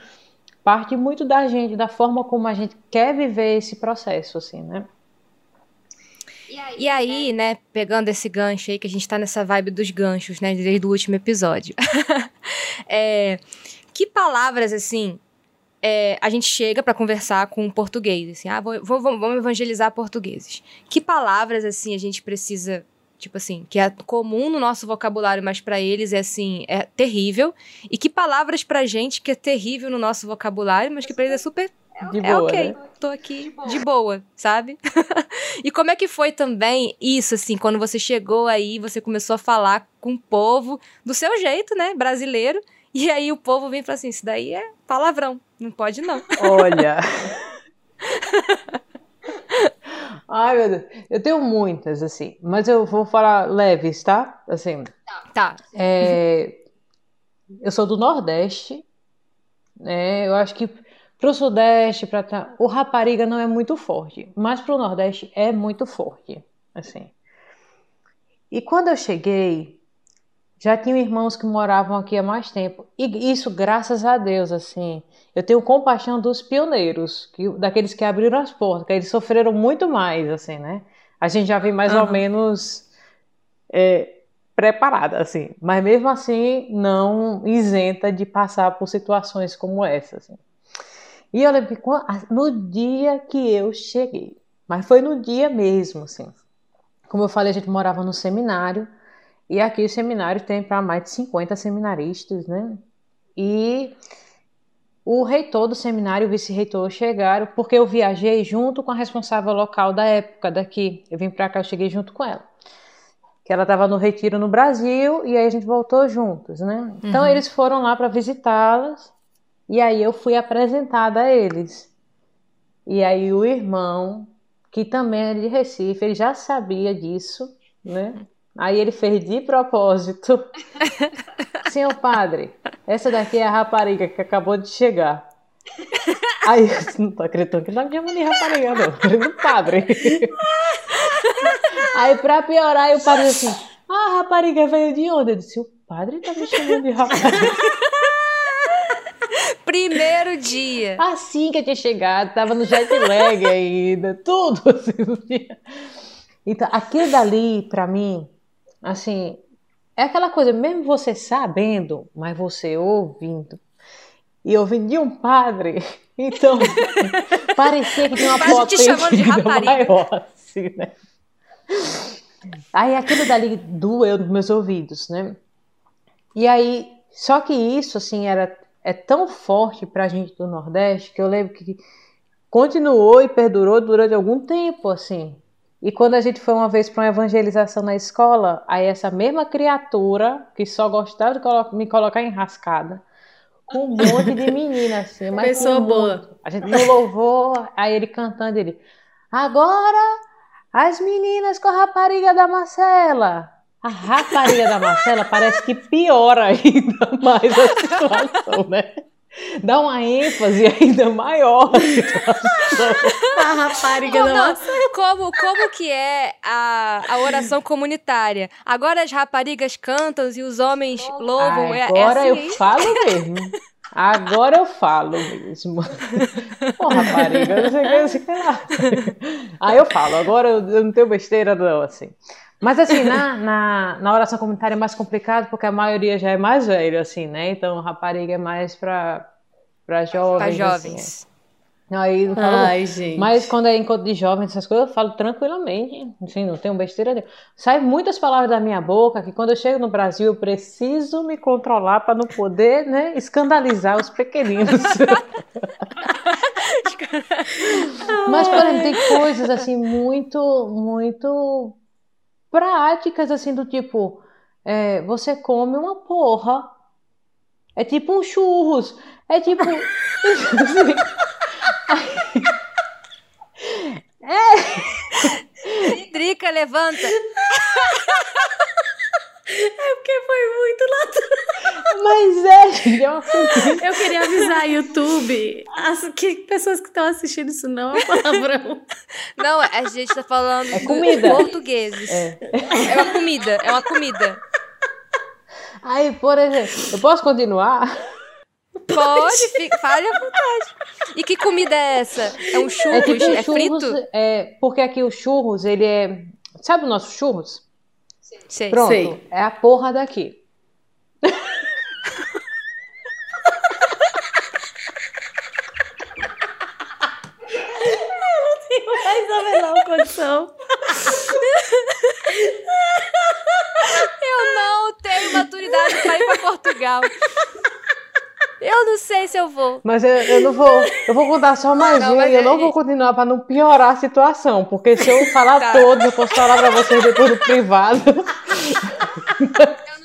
parte muito da gente, da forma como a gente quer viver esse processo, assim, né? E aí, e aí né? né, pegando esse gancho aí, que a gente tá nessa vibe dos ganchos, né, desde o último episódio. é, que palavras, assim, é, a gente chega para conversar com um português, assim, ah, vou, vou, vamos evangelizar portugueses. Que palavras, assim, a gente precisa, tipo assim, que é comum no nosso vocabulário, mas para eles é, assim, é terrível. E que palavras pra gente que é terrível no nosso vocabulário, mas que pra eles é super de é boa, ok, né? tô aqui de boa, de boa sabe? e como é que foi também isso, assim, quando você chegou aí, você começou a falar com o povo do seu jeito, né, brasileiro, e aí o povo vem e fala assim: Isso daí é palavrão, não pode não. Olha. Ai, meu Deus. Eu tenho muitas, assim, mas eu vou falar leves, tá? Assim. Tá. É, eu sou do Nordeste, né? Eu acho que pro Sudeste, para tá, o rapariga não é muito forte, mas pro Nordeste é muito forte, assim. E quando eu cheguei, já tinham irmãos que moravam aqui há mais tempo. E isso, graças a Deus, assim. Eu tenho compaixão dos pioneiros, que, daqueles que abriram as portas, que eles sofreram muito mais, assim, né? A gente já vem mais uhum. ou menos é, preparada, assim. Mas mesmo assim, não isenta de passar por situações como essa, assim. E eu lembro que no dia que eu cheguei, mas foi no dia mesmo, assim. Como eu falei, a gente morava no seminário. E aqui o seminário tem para mais de 50 seminaristas, né? E o reitor do seminário e o vice-reitor chegaram porque eu viajei junto com a responsável local da época daqui. Eu vim para cá, eu cheguei junto com ela. Que ela estava no retiro no Brasil e aí a gente voltou juntos, né? Então uhum. eles foram lá para visitá-las e aí eu fui apresentada a eles. E aí o irmão que também era de Recife, ele já sabia disso, né? Aí ele fez de propósito. Senhor padre, essa daqui é a rapariga que acabou de chegar. Aí eu não tô acreditando que não me chamando de rapariga, não. Do padre. Aí pra piorar, o padre disse assim: Ah, a rapariga veio de onde? Eu disse: O padre tá me chamando de rapariga. Primeiro dia. Assim que eu tinha chegado, tava no jet lag ainda, tudo assim. Então, aquilo dali, pra mim, assim, é aquela coisa, mesmo você sabendo, mas você ouvindo, e ouvindo de um padre, então, parecia que tinha uma potência maior, assim, né? Aí aquilo dali doeu nos meus ouvidos, né? E aí, só que isso, assim, era, é tão forte pra gente do Nordeste que eu lembro que continuou e perdurou durante algum tempo, assim. E quando a gente foi uma vez para uma evangelização na escola, aí essa mesma criatura, que só gostava de me colocar enrascada, com um monte de menina, assim. Mas Pessoa tinha boa. A gente no louvor, aí ele cantando, ele... Agora, as meninas com a rapariga da Marcela. A rapariga da Marcela parece que piora ainda mais a situação, né? Dá uma ênfase ainda maior à situação. A rapariga Como, da não, massa. como, como que é a, a oração comunitária? Agora as raparigas cantam e os homens louvam. É- é Agora assim, eu falo mesmo. Agora eu falo mesmo. Pô, rapariga, não sei o que, não sei o que lá. Aí eu falo, agora eu, eu não tenho besteira não, assim. Mas assim, na, na, na oração comunitária é mais complicado porque a maioria já é mais velha, assim, né? Então rapariga é mais pra, pra jovens. Para assim, jovens. é. Aí eu falo, Ai, gente. mas quando é encontro de jovens, essas coisas, eu falo tranquilamente. Assim, não tenho besteira nenhuma. Sai muitas palavras da minha boca que quando eu chego no Brasil eu preciso me controlar para não poder, né, escandalizar os pequeninos. Mas, por exemplo, tem coisas assim muito, muito práticas, assim, do tipo, é, você come uma porra. É tipo um churros. É tipo. assim, Drica, levanta. Porque foi muito natural. Mas é, gente, é uma coisa. Eu queria avisar YouTube as que pessoas que estão assistindo isso não é palavrão. Não, a gente tá falando É comida. portugueses. É. É uma comida, é uma comida. Aí, por exemplo, eu posso continuar? Pode, fica, fale à vontade. E que comida é essa? É um churros? É tipo um é churros, frito? é, porque aqui o churros, ele é. Sabe o nosso churros? Sei. Pronto, Sei. é a porra daqui. Mais a menor condição. Eu não tenho maturidade pra ir pra Portugal. Eu não sei se eu vou. Mas eu, eu não vou. Eu vou contar só mais Não, um e eu é- não vou continuar para não piorar a situação. Porque se eu falar Tá. todos, eu posso falar para vocês depois no privado.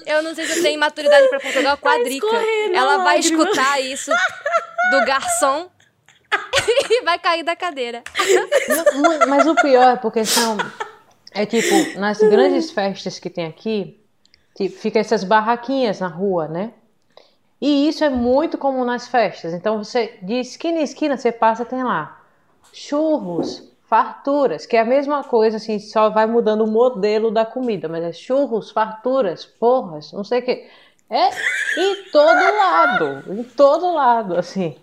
Eu não sei se eu tenho maturidade pra Portugal com a Drica. escorrendo Ela vai lágrima. escutar isso do garçom e vai cair da cadeira. Não, Mas o pior é porque são. É tipo, nas grandes festas que tem aqui, tipo, fica essas barraquinhas na rua, né? E isso é muito comum nas festas. Então você, de esquina em esquina, você passa, tem lá churros, farturas, que é a mesma coisa, assim, só vai mudando o modelo da comida, mas é churros, farturas, porras, não sei o quê. É em todo lado, em todo lado, assim.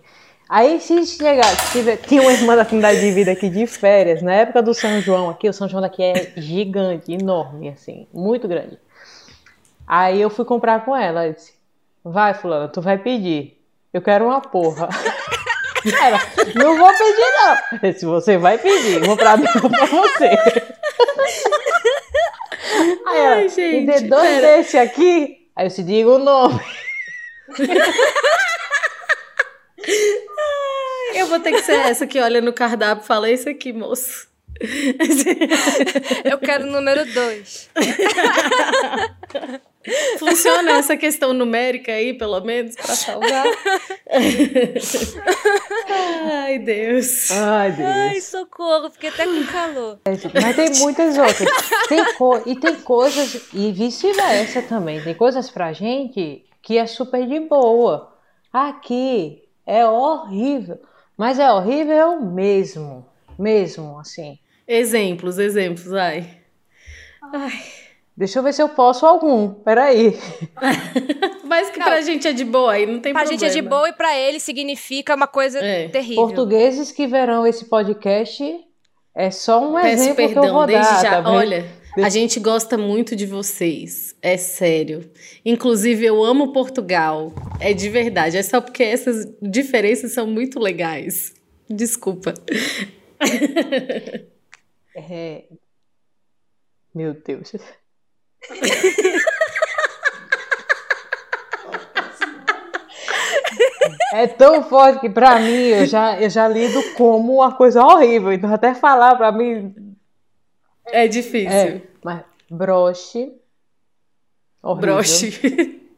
Aí se chegar, se tinha uma irmã da comunidade de vida aqui de férias, na época do São João aqui, o São João daqui é gigante, enorme, assim, muito grande. Aí eu fui comprar com ela, ela disse, vai fulana, tu vai pedir, eu quero uma porra. Ela, não vou pedir não. Disse, você vai pedir, vou pra mim, vou pra você. Aí ela, Ai, me gente, dê dois pera. desse aqui, aí eu se diga o nome. Eu vou ter que ser essa que olha no cardápio e fala: Esse aqui, moço. Eu quero o número dois. Funciona essa questão numérica aí, pelo menos, pra salvar? Ai, Deus. Ai, Deus. Ai, socorro, fiquei até com calor. Mas tem muitas outras. Tem co- E tem coisas, e vice-versa também. Tem coisas pra gente que é super de boa. Aqui é horrível. Mas é horrível mesmo. Mesmo, assim. Exemplos, exemplos, ai. Deixa eu ver se eu posso algum. Peraí. Mas que Não. pra gente é de boa, aí não tem Pra problema. gente é de boa e pra ele significa uma coisa É. terrível. Portugueses que verão esse podcast é só um Peço exemplo que eu perdão vou desde dar, já. tá? Olha, a gente gosta muito de vocês. É sério. Inclusive, eu amo Portugal. É de verdade. É só porque essas diferenças são muito legais. Desculpa. É... Meu Deus. É tão forte que pra mim eu já, eu já lido como uma coisa horrível. Então até falar pra mim É difícil. é, mas broche. Horrível. Broche.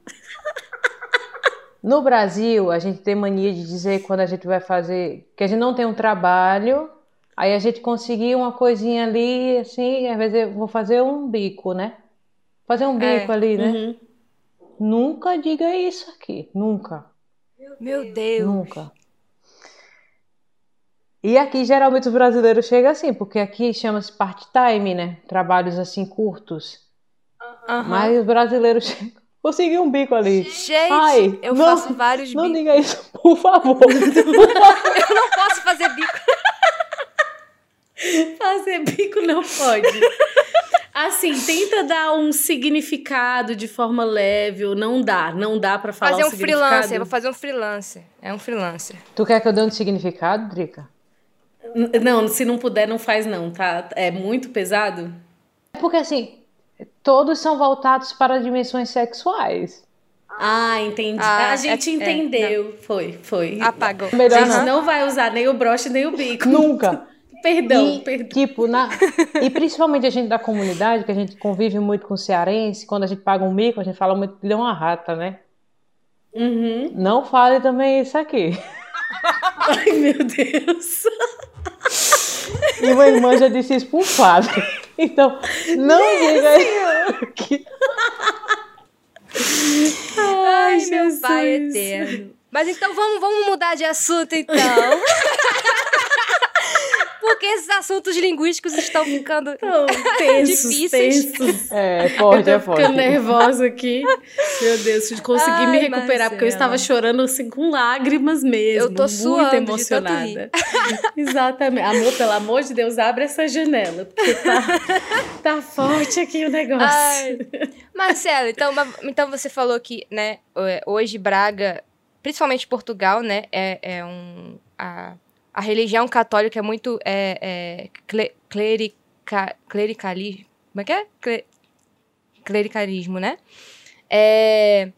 No Brasil, a gente tem mania de dizer quando a gente vai fazer que a gente não tem um trabalho, aí a gente conseguir uma coisinha ali, assim, às vezes eu vou fazer um bico, né? Fazer um É. bico ali, né? Uhum. Nunca diga isso aqui, nunca, Meu Deus. nunca. E aqui geralmente os brasileiros chegam assim, porque aqui chama-se part-time, né? Trabalhos assim curtos. Aham. Mas os brasileiros chegam, consegui um bico ali. Gente, Ai, eu não- faço vários Não bicos. diga isso, por favor. Eu não posso fazer bico. Fazer bico não pode. Assim, tenta dar um significado de forma leve, ou não dá, não dá pra falar Fazer um freelancer. Vou fazer um freelancer. É um freelancer. Tu quer que eu dê um significado, Drica? Não, se não puder, não faz não, tá? É muito pesado? Porque assim, todos são voltados para dimensões sexuais. Ah, entendi. Ah, a gente é- é, entendeu. foi, foi. Apagou. A Melhor gente não. não vai usar nem o broche nem o bico. Nunca. Perdão, e, perdão. tipo, na... e principalmente a gente da comunidade, que a gente convive muito com cearense, quando a gente paga um mico, a gente fala muito que ele é uma rata, né? Uhum. Não fale também isso aqui. Ai, meu Deus. E uma irmã já disse isso pro padre. Então, não diga isso. aqui. Ai, meu Jesus. pai eterno. Mas então vamos, vamos mudar de assunto, então. Porque esses assuntos linguísticos estão ficando. Tão tensos, Difíceis. tensos. É, Eu forte, é forte. ficando nervosa aqui. Meu Deus, de conseguir me Ai, recuperar, porque eu estava chorando assim com lágrimas mesmo. Eu tô suando muito de tanto emocionada. Exatamente. Amor, pelo amor de Deus, abre essa janela, porque tá, tá forte aqui o negócio. Ai. Marcelo, então, então você falou que, né, é, hoje Braga, principalmente Portugal, né, é, é um. A, a religião católica é muito. É, é, cle- clerica, clericalismo. Como é que é? Cle- clericalismo, né? É,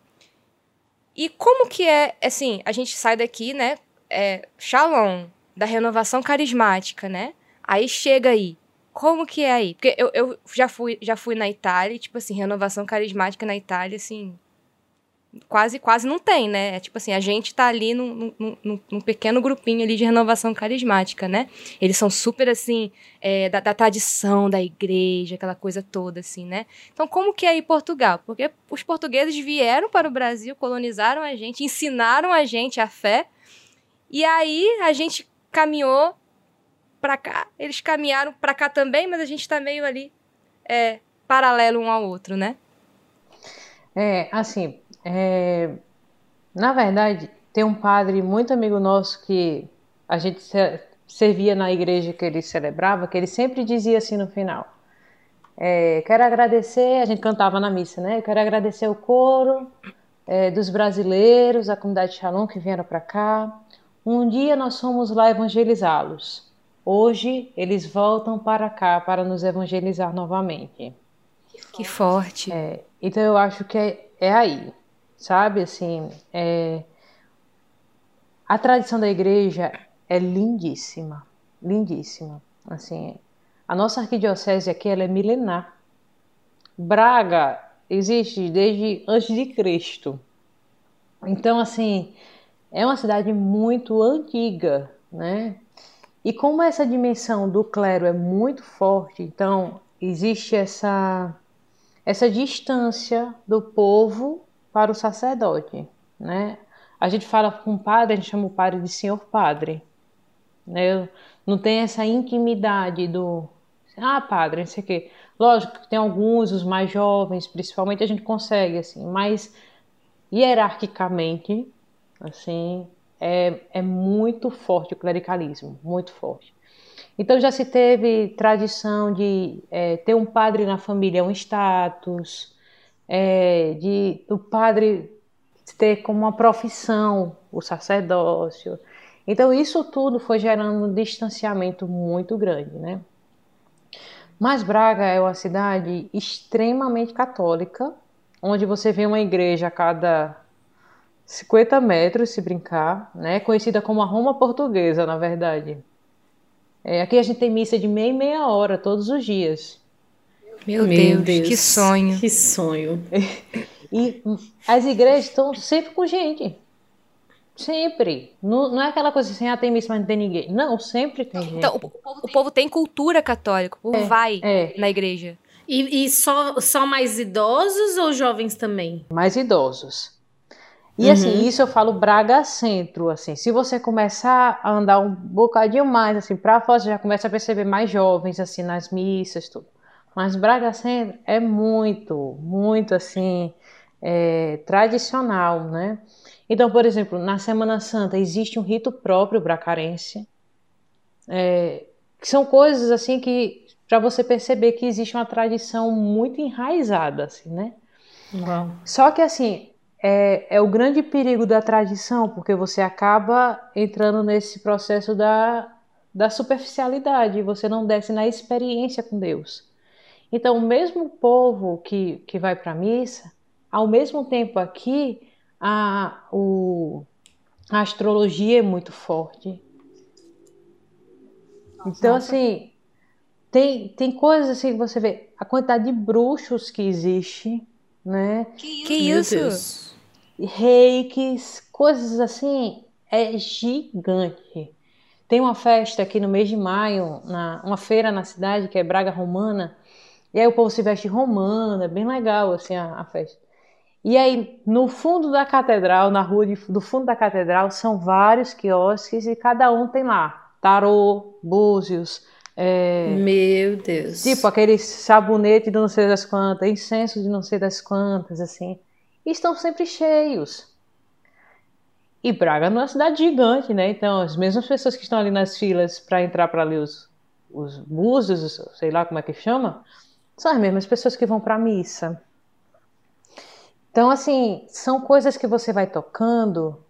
e como que é, assim, a gente sai daqui, né? É, Shalom, da renovação carismática, né? Aí chega aí. Como que é aí? Porque eu, eu já, fui, já fui na Itália, tipo assim, renovação carismática na Itália, assim. Quase, quase não tem, né? É tipo assim, a gente tá ali num, num, num- pequeno grupinho ali de renovação carismática, né? Eles são super, assim, é, da, da tradição da igreja, aquela coisa toda, assim, né? Então, como que é aí Portugal? Porque os portugueses vieram para o Brasil, colonizaram a gente, ensinaram a gente a fé, e aí a gente caminhou pra cá, eles caminharam pra cá também, mas a gente tá meio ali é, paralelo um ao outro, né? É, assim, é, na verdade, tem um padre muito amigo nosso que a gente se- servia na igreja que ele celebrava, que ele sempre dizia assim no final: é, Quero agradecer, a gente cantava na missa, né? Quero agradecer o coro é, dos brasileiros, a comunidade Shalom que vieram para cá. Um dia nós fomos lá evangelizá-los. Hoje eles voltam para cá para nos evangelizar novamente. Que forte. É, então eu acho que é, é aí, sabe? Assim, é, a tradição da igreja é lindíssima, lindíssima. Assim, a nossa arquidiocese aqui ela é milenar. Braga existe desde antes de Cristo. Então, assim, é uma cidade muito antiga, né? E como essa dimensão do clero é muito forte, então existe essa essa distância do povo para o sacerdote, né? A gente fala com o padre, a gente chama o padre de senhor padre, né? Não tem essa intimidade do ah, padre, não sei o quê. Lógico que tem alguns, os mais jovens, principalmente, a gente consegue, assim, mas hierarquicamente, assim, é, é muito forte o clericalismo, muito forte. Então já se teve tradição de é, ter um padre na família, um status, é, de o padre ter como uma profissão o sacerdócio. Então isso tudo foi gerando um distanciamento muito grande, né? Mas Braga é uma cidade extremamente católica, onde você vê uma igreja a cada 50 metros, se brincar, né? Conhecida como a Roma Portuguesa, na verdade. É, aqui a gente tem missa de meia e meia hora todos os dias. Meu, Meu Deus, Deus, que sonho. Que sonho. e as igrejas estão sempre com gente. Sempre. Não, não é aquela coisa assim, ah, tem missa, mas não tem ninguém. Não, sempre tem gente. Então, o, o povo tem cultura católica, o povo é, vai é. na igreja. E, e, só, só mais idosos ou jovens também? Mais idosos. E assim, uhum. assim, isso eu falo Braga Centro, assim, se você começar a andar um bocadinho mais, assim, pra fora, você já começa a perceber mais jovens, assim, nas missas, tudo. Mas Braga Centro é muito, muito, assim, é, tradicional, né? Então, por exemplo, na Semana Santa existe um rito próprio bracarense, é, que são coisas assim que para você perceber que existe uma tradição muito enraizada, assim, né? Uau. Só que assim é, é o grande perigo da tradição, porque você acaba entrando nesse processo da, da superficialidade, você não desce na experiência com Deus. Então, o mesmo povo que, que vai para a missa, ao mesmo tempo aqui, a, o, a astrologia é muito forte. Então, assim, tem, tem coisas assim que você vê, a quantidade de bruxos que existe, né? Que, que isso? Reikis, coisas assim, é gigante. Tem uma festa aqui no mês de maio, na, uma feira na cidade, que é Braga Romana, e aí o povo se veste romana, é bem legal assim a, a festa. E aí, no fundo da catedral, na rua de, do fundo da catedral, são vários quiosques e cada um tem lá tarô, búzios. É, Meu Deus. Tipo aquele sabonete de não sei das quantas, incenso de não sei das quantas, assim. E estão sempre cheios. E Braga não é uma cidade gigante, né? Então, as mesmas pessoas que estão ali nas filas para entrar para ali os, os búzios, sei lá como é que chama, são as mesmas pessoas que vão para a missa. Então, assim, são coisas que você vai tocando,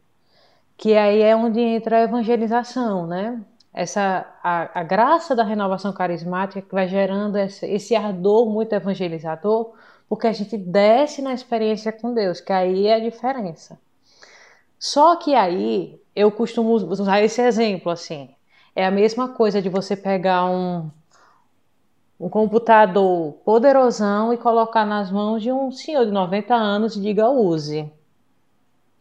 que aí é onde entra a evangelização, né? Essa, a, a graça da renovação carismática que vai gerando esse, esse ardor muito evangelizador, porque a gente desce na experiência com Deus, que aí é a diferença. Só que aí eu costumo usar esse exemplo assim. É a mesma coisa de você pegar um, um computador poderosão e colocar nas mãos de um senhor de 90 anos e diga use.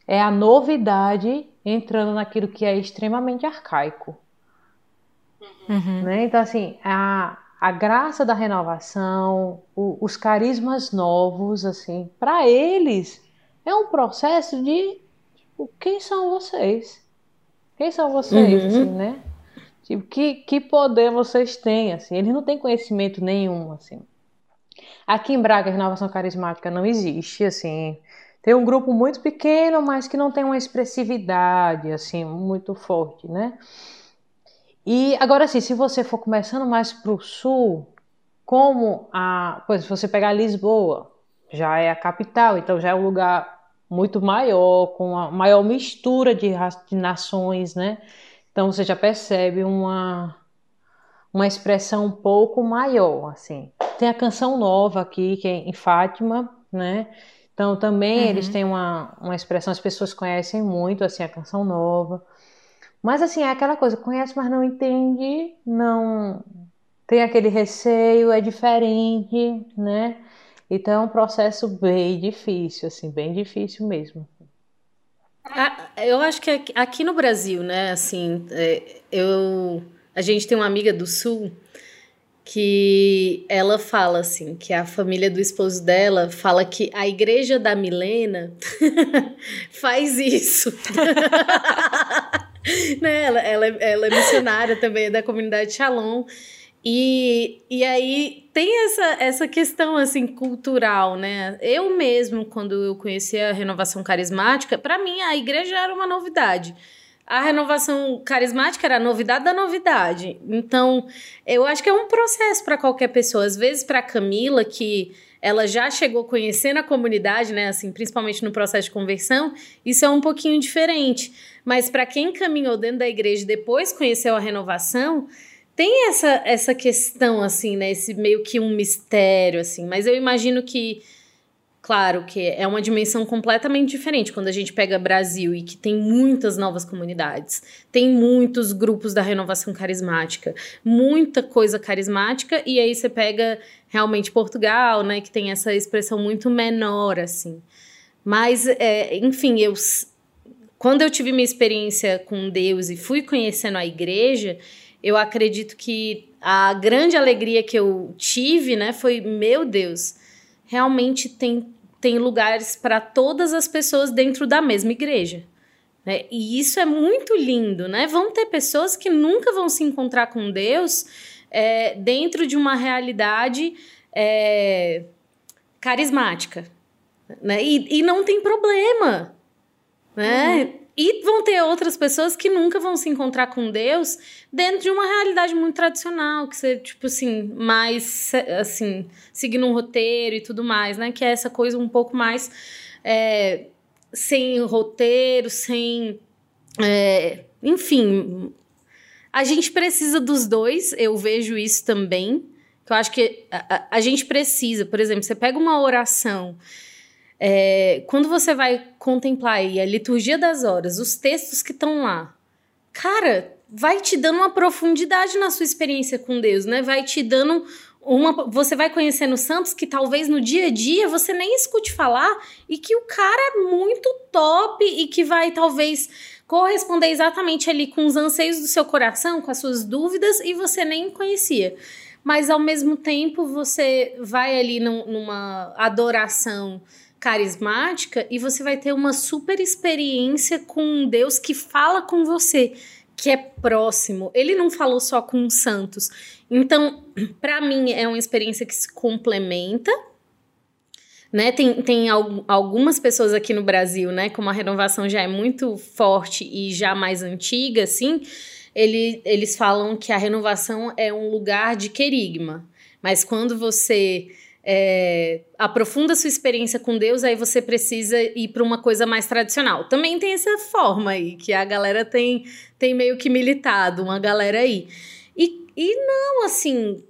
É a novidade entrando naquilo que é extremamente arcaico. Uhum. Né? Então, assim, a, a graça da renovação, o, os carismas novos, assim, para eles é um processo de tipo, quem são vocês? Quem são vocês, uhum. assim, né? Tipo, que, que poder vocês têm, assim? Eles não têm conhecimento nenhum, assim. Aqui em Braga, a renovação carismática não existe, assim. Tem um grupo muito pequeno, mas que não tem uma expressividade, assim, muito forte, né? E agora, assim, se você for começando mais para o sul, como a, pois, se você pegar Lisboa, já é a capital, então já é um lugar muito maior, com uma maior mistura de, de nações, né? Então você já percebe uma, uma expressão um pouco maior, assim. Tem a canção nova aqui, que é em Fátima, né? Então também uhum. eles têm uma, uma expressão, as pessoas conhecem muito, assim, a canção nova. Mas assim, é aquela coisa, conhece, mas não entende, não tem aquele receio, é diferente, né? Então é um processo bem difícil, assim, bem difícil mesmo. Eu acho que aqui no Brasil, né, assim, é, eu, a gente tem uma amiga do Sul que ela fala assim, que a família do esposo dela fala que a igreja da Milena faz isso. né? ela, ela, ela é missionária também, é da comunidade Shalom. E, e aí tem essa, essa questão assim cultural, né? Eu mesmo, quando eu conheci a renovação carismática, para mim a igreja era uma novidade. A renovação carismática era a novidade da novidade. Então, eu acho que é um processo para qualquer pessoa. Às vezes, para Camila, que ela já chegou conhecendo a comunidade, né? Assim, principalmente no processo de conversão, isso é um pouquinho diferente. Mas para quem caminhou dentro da igreja e depois conheceu a renovação, tem essa, essa questão, assim, né? Esse meio que um mistério, assim. Mas eu imagino que, claro, que é uma dimensão completamente diferente quando a gente pega Brasil e que tem muitas novas comunidades, tem muitos grupos da renovação carismática, muita coisa carismática, e aí você pega realmente Portugal, né? Que tem essa expressão muito menor, assim. Mas, é, enfim, eu quando eu tive minha experiência com Deus e fui conhecendo a igreja, eu acredito que a grande alegria que eu tive, né, foi, meu Deus, realmente tem, tem lugares para todas as pessoas dentro da mesma igreja. Né? E isso é muito lindo, né? Vão ter pessoas que nunca vão se encontrar com Deus é, dentro de uma realidade é, carismática. Né? E, e não tem problema né? Uhum. E vão ter outras pessoas que nunca vão se encontrar com Deus dentro de uma realidade muito tradicional, que seja, tipo assim, mais, assim, seguindo um roteiro e tudo mais, né? Que é essa coisa um pouco mais é, sem roteiro, sem. É, enfim, a gente precisa dos dois, eu vejo isso também. Que eu acho que a, a, a gente precisa, por exemplo, você pega uma oração é, quando você vai contemplar aí a liturgia das horas, os textos que estão lá, cara, vai te dando uma profundidade na sua experiência com Deus, né? Vai te dando uma. Você vai conhecendo santos que talvez no dia a dia você nem escute falar e que o cara é muito top e que vai talvez corresponder exatamente ali com os anseios do seu coração, com as suas dúvidas e você nem conhecia. Mas ao mesmo tempo você vai ali num, numa adoração carismática e você vai ter uma super experiência com um Deus que fala com você, que é próximo. Ele não falou só com os santos. Então, para mim, é uma experiência que se complementa. Né? Tem, tem algumas pessoas aqui no Brasil, né? Como a renovação já é muito forte e já mais antiga, assim, ele, eles falam que a renovação é um lugar de querigma. Mas quando você é, aprofunda sua experiência com Deus, aí você precisa ir para uma coisa mais tradicional. Também tem essa forma aí, que a galera tem, tem meio que militado, uma galera aí. E, e não, assim,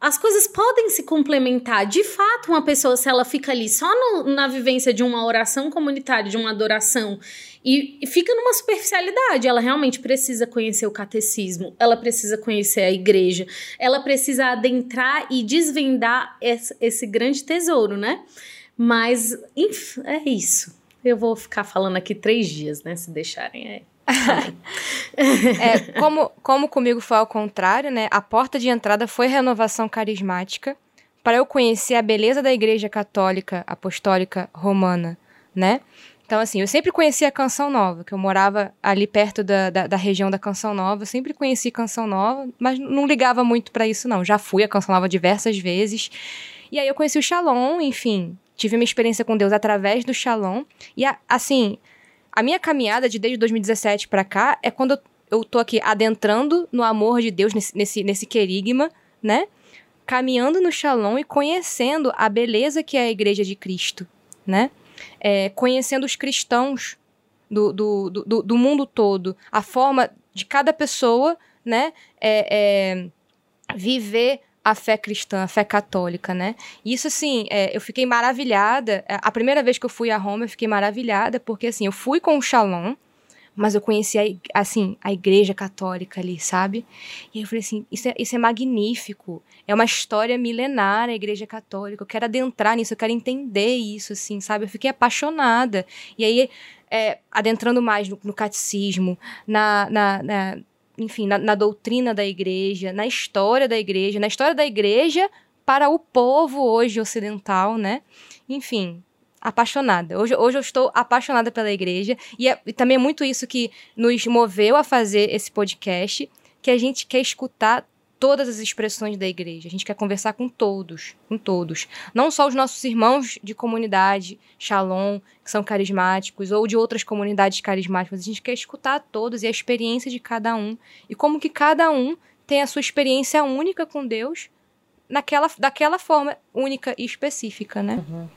as coisas podem se complementar. De fato, uma pessoa, se ela fica ali só no, na vivência de uma oração comunitária, de uma adoração, e, fica numa superficialidade, ela realmente precisa conhecer o catecismo, ela precisa conhecer a igreja, ela precisa adentrar e desvendar esse, grande tesouro, né? Mas, enfim, é isso. Eu vou ficar falando aqui três dias, né? Se deixarem. É. é, como, como comigo foi ao contrário, né? A porta de entrada foi renovação carismática para eu conhecer a beleza da Igreja Católica Apostólica Romana, né? Então, assim, eu sempre conhecia a Canção Nova, que eu morava ali perto da, da, da região da Canção Nova, eu sempre conheci Canção Nova, mas não ligava muito para isso, não. Já fui a Canção Nova diversas vezes. E aí eu conheci o Shalom, enfim, tive uma experiência com Deus através do Shalom. E, assim, a minha caminhada de desde 2017 para cá é quando eu, eu tô aqui adentrando no amor de Deus, nesse, nesse, nesse querigma, né? Caminhando no Shalom e conhecendo a beleza que é a Igreja de Cristo, né? É, conhecendo os cristãos do, do, do, do, mundo todo, a forma de cada pessoa, né? É, é, viver a fé cristã, a fé católica, né? Isso, assim, é, eu fiquei maravilhada. É, a primeira vez que eu fui a Roma, eu fiquei maravilhada, porque, assim, eu fui com o Shalom, mas eu conheci, a, assim, a igreja católica ali, sabe? E eu falei assim, isso é, isso é magnífico. É uma história milenar, a igreja católica. Eu quero adentrar nisso, eu quero entender isso, assim, sabe? Eu fiquei apaixonada. E aí, é, adentrando mais no, no catecismo, na, na, na enfim, na, na doutrina da igreja, na história da igreja, na história da igreja para o povo hoje ocidental, né? Enfim, apaixonada. Hoje, hoje eu estou apaixonada pela igreja e, é, e também é muito isso que nos moveu a fazer esse podcast, que a gente quer escutar todas as expressões da igreja. A gente quer conversar com todos, com todos. Não só os nossos irmãos de comunidade, Shalom, que são carismáticos, ou de outras comunidades carismáticas. A gente quer escutar todos e a experiência de cada um. E como que cada um tem a sua experiência única com Deus naquela, daquela forma única e específica, né? Uhum.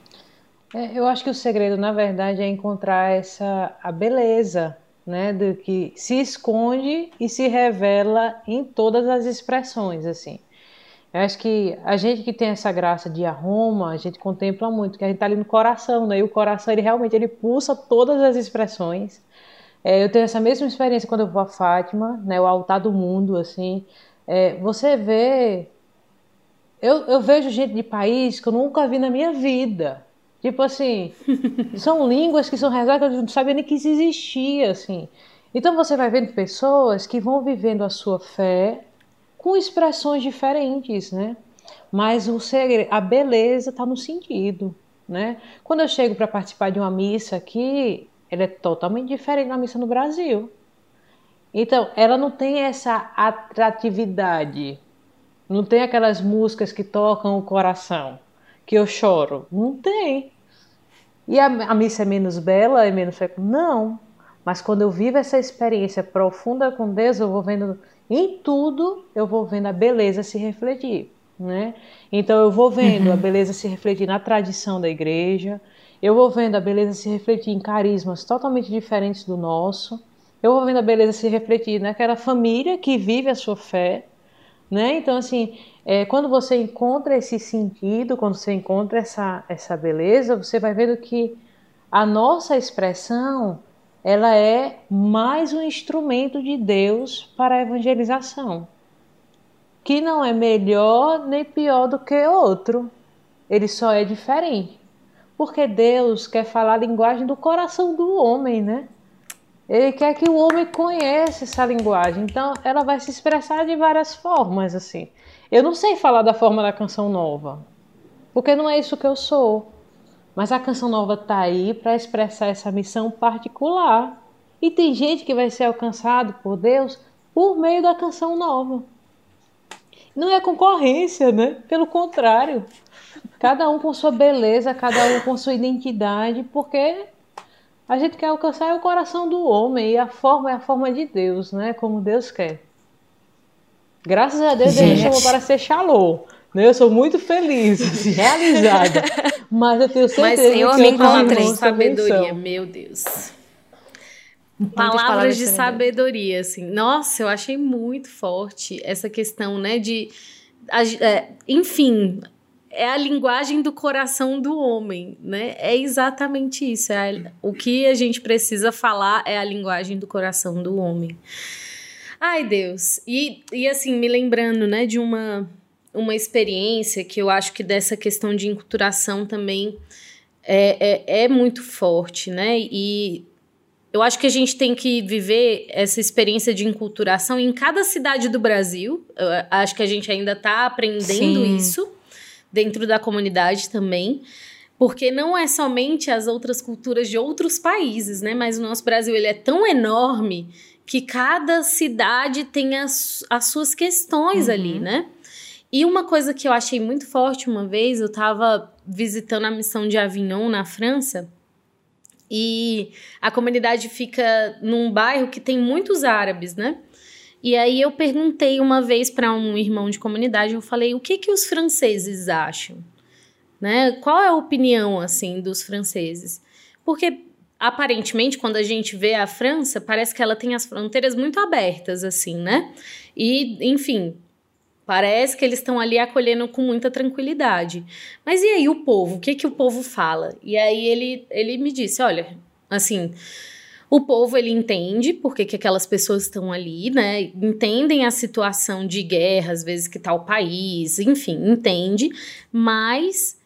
É, eu acho que o segredo, na verdade, é encontrar essa a beleza né, do que se esconde e se revela em todas as expressões, assim. Eu acho que a gente que tem essa graça de aroma, a gente contempla muito, que a gente está ali no coração, né? E o coração, ele realmente, ele pulsa todas as expressões. É, eu tenho essa mesma experiência quando eu vou a Fátima, né? O altar do mundo, assim. É, você vê... Eu, eu vejo gente de país que eu nunca vi na minha vida, Tipo assim, são línguas que são rezadas que eu não sabia nem que existia, assim. Então você vai vendo pessoas que vão vivendo a sua fé com expressões diferentes, né? Mas o segredo, a beleza está no sentido, né? Quando eu chego para participar de uma missa aqui, ela é totalmente diferente da missa no Brasil. Então, ela não tem essa atratividade, não tem aquelas músicas que tocam o coração, que eu choro. Não tem. E a, a missa é menos bela, é menos Não. Mas quando eu vivo essa experiência profunda com Deus, eu vou vendo em tudo, eu vou vendo a beleza se refletir, né? Então eu vou vendo uhum. a beleza se refletir na tradição da igreja, eu vou vendo a beleza se refletir em carismas totalmente diferentes do nosso, eu vou vendo a beleza se refletir naquela família que vive a sua fé, né? Então assim, é, quando você encontra esse sentido, quando você encontra essa, essa beleza, você vai vendo que a nossa expressão ela é mais um instrumento de Deus para a evangelização, que não é melhor nem pior do que outro, ele só é diferente, porque Deus quer falar a linguagem do coração do homem, né? Ele quer que o homem conheça essa linguagem, então ela vai se expressar de várias formas, assim. Eu não sei falar da forma da canção nova, porque não é isso que eu sou. Mas a canção nova está aí para expressar essa missão particular. E tem gente que vai ser alcançado por Deus por meio da canção nova. Não é concorrência, né? Pelo contrário. Cada um com sua beleza, cada um com sua identidade, porque a gente quer alcançar o coração do homem e a forma é a forma de Deus, né? Como Deus quer. Graças a Deus, Gente. Deus me chamou para ser Shalom. Né? Eu sou muito feliz, assim, realizada. Mas eu tenho certeza Mas, Senhor, que me encontrei sabedoria, meu Deus. Palavras, palavras de sabedoria, assim. Nossa, eu achei muito forte essa questão, né, de... É, enfim, é a linguagem do coração do homem, né? É exatamente isso. É a, o que a gente precisa falar é a linguagem do coração do homem. Ai, Deus. E, e assim, me lembrando, né, de uma, uma experiência que eu acho que dessa questão de enculturação também é, é, é muito forte, né? E eu acho que a gente tem que viver essa experiência de enculturação em cada cidade do Brasil. Eu acho que a gente ainda está aprendendo Sim. isso dentro da comunidade também. Porque não é somente as outras culturas de outros países, né? Mas o nosso Brasil ele é tão enorme que cada cidade tem as, as suas questões uhum. ali, né? E uma coisa que eu achei muito forte uma vez, eu estava visitando a missão de Avignon, na França, e a comunidade fica num bairro que tem muitos árabes, né? E aí eu perguntei uma vez para um irmão de comunidade, eu falei, o que que os franceses acham? Né? Qual é a opinião assim dos franceses? Porque aparentemente, quando a gente vê a França, parece que ela tem as fronteiras muito abertas, assim, né? E, enfim, parece que eles estão ali acolhendo com muita tranquilidade. Mas e aí o povo? O que, que o povo fala? E aí ele, ele me disse: olha, assim. O povo ele entende porque que aquelas pessoas estão ali, né? Entendem a situação de guerra, às vezes que tá o país, enfim, entende, mas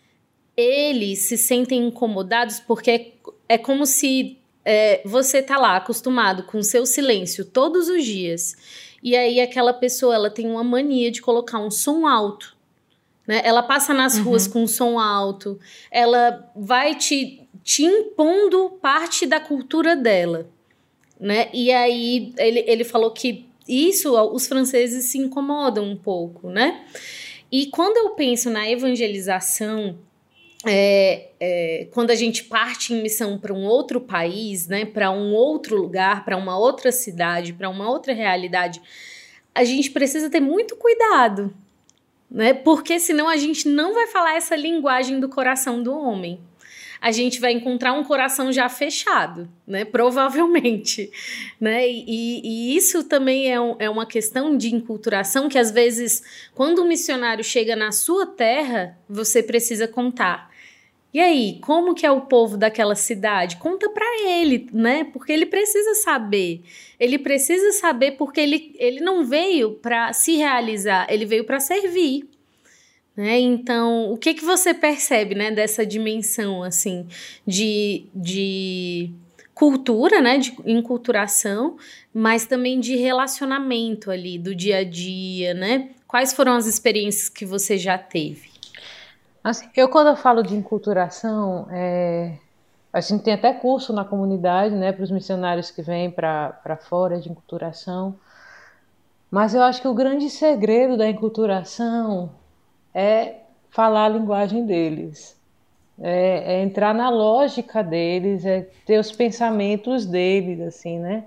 eles se sentem incomodados porque é como se é, você tá lá acostumado com o seu silêncio todos os dias, e aí aquela pessoa ela tem uma mania de colocar um som alto. Né? Ela passa nas uhum. ruas com um som alto, ela vai te, te impondo parte da cultura dela. Né? E aí ele, ele falou que isso os franceses se incomodam um pouco, né? E quando eu penso na evangelização, é, é, quando a gente parte em missão para um outro país, né, para um outro lugar, para uma outra cidade, para uma outra realidade, a gente precisa ter muito cuidado, né? Porque senão a gente não vai falar essa linguagem do coração do homem a gente vai encontrar um coração já fechado, né? Provavelmente, né? E, e isso também é, um, é uma questão de enculturação que às vezes, quando um missionário chega na sua terra, você precisa contar. E aí, como que é o povo daquela cidade? Conta para ele, né? Porque ele precisa saber. Ele precisa saber porque ele, ele não veio para se realizar, ele veio para servir. Né? Então, o que, que você percebe né, dessa dimensão assim de, de cultura, né, de enculturação, mas também de relacionamento ali do dia a dia, né? Quais foram as experiências que você já teve? Assim, eu quando eu falo de enculturação, é, a gente tem até curso na comunidade, né, para os missionários que vêm para fora de enculturação. Mas eu acho que o grande segredo da enculturação é falar a linguagem deles, é, é, entrar na lógica deles, é ter os pensamentos deles, assim, né?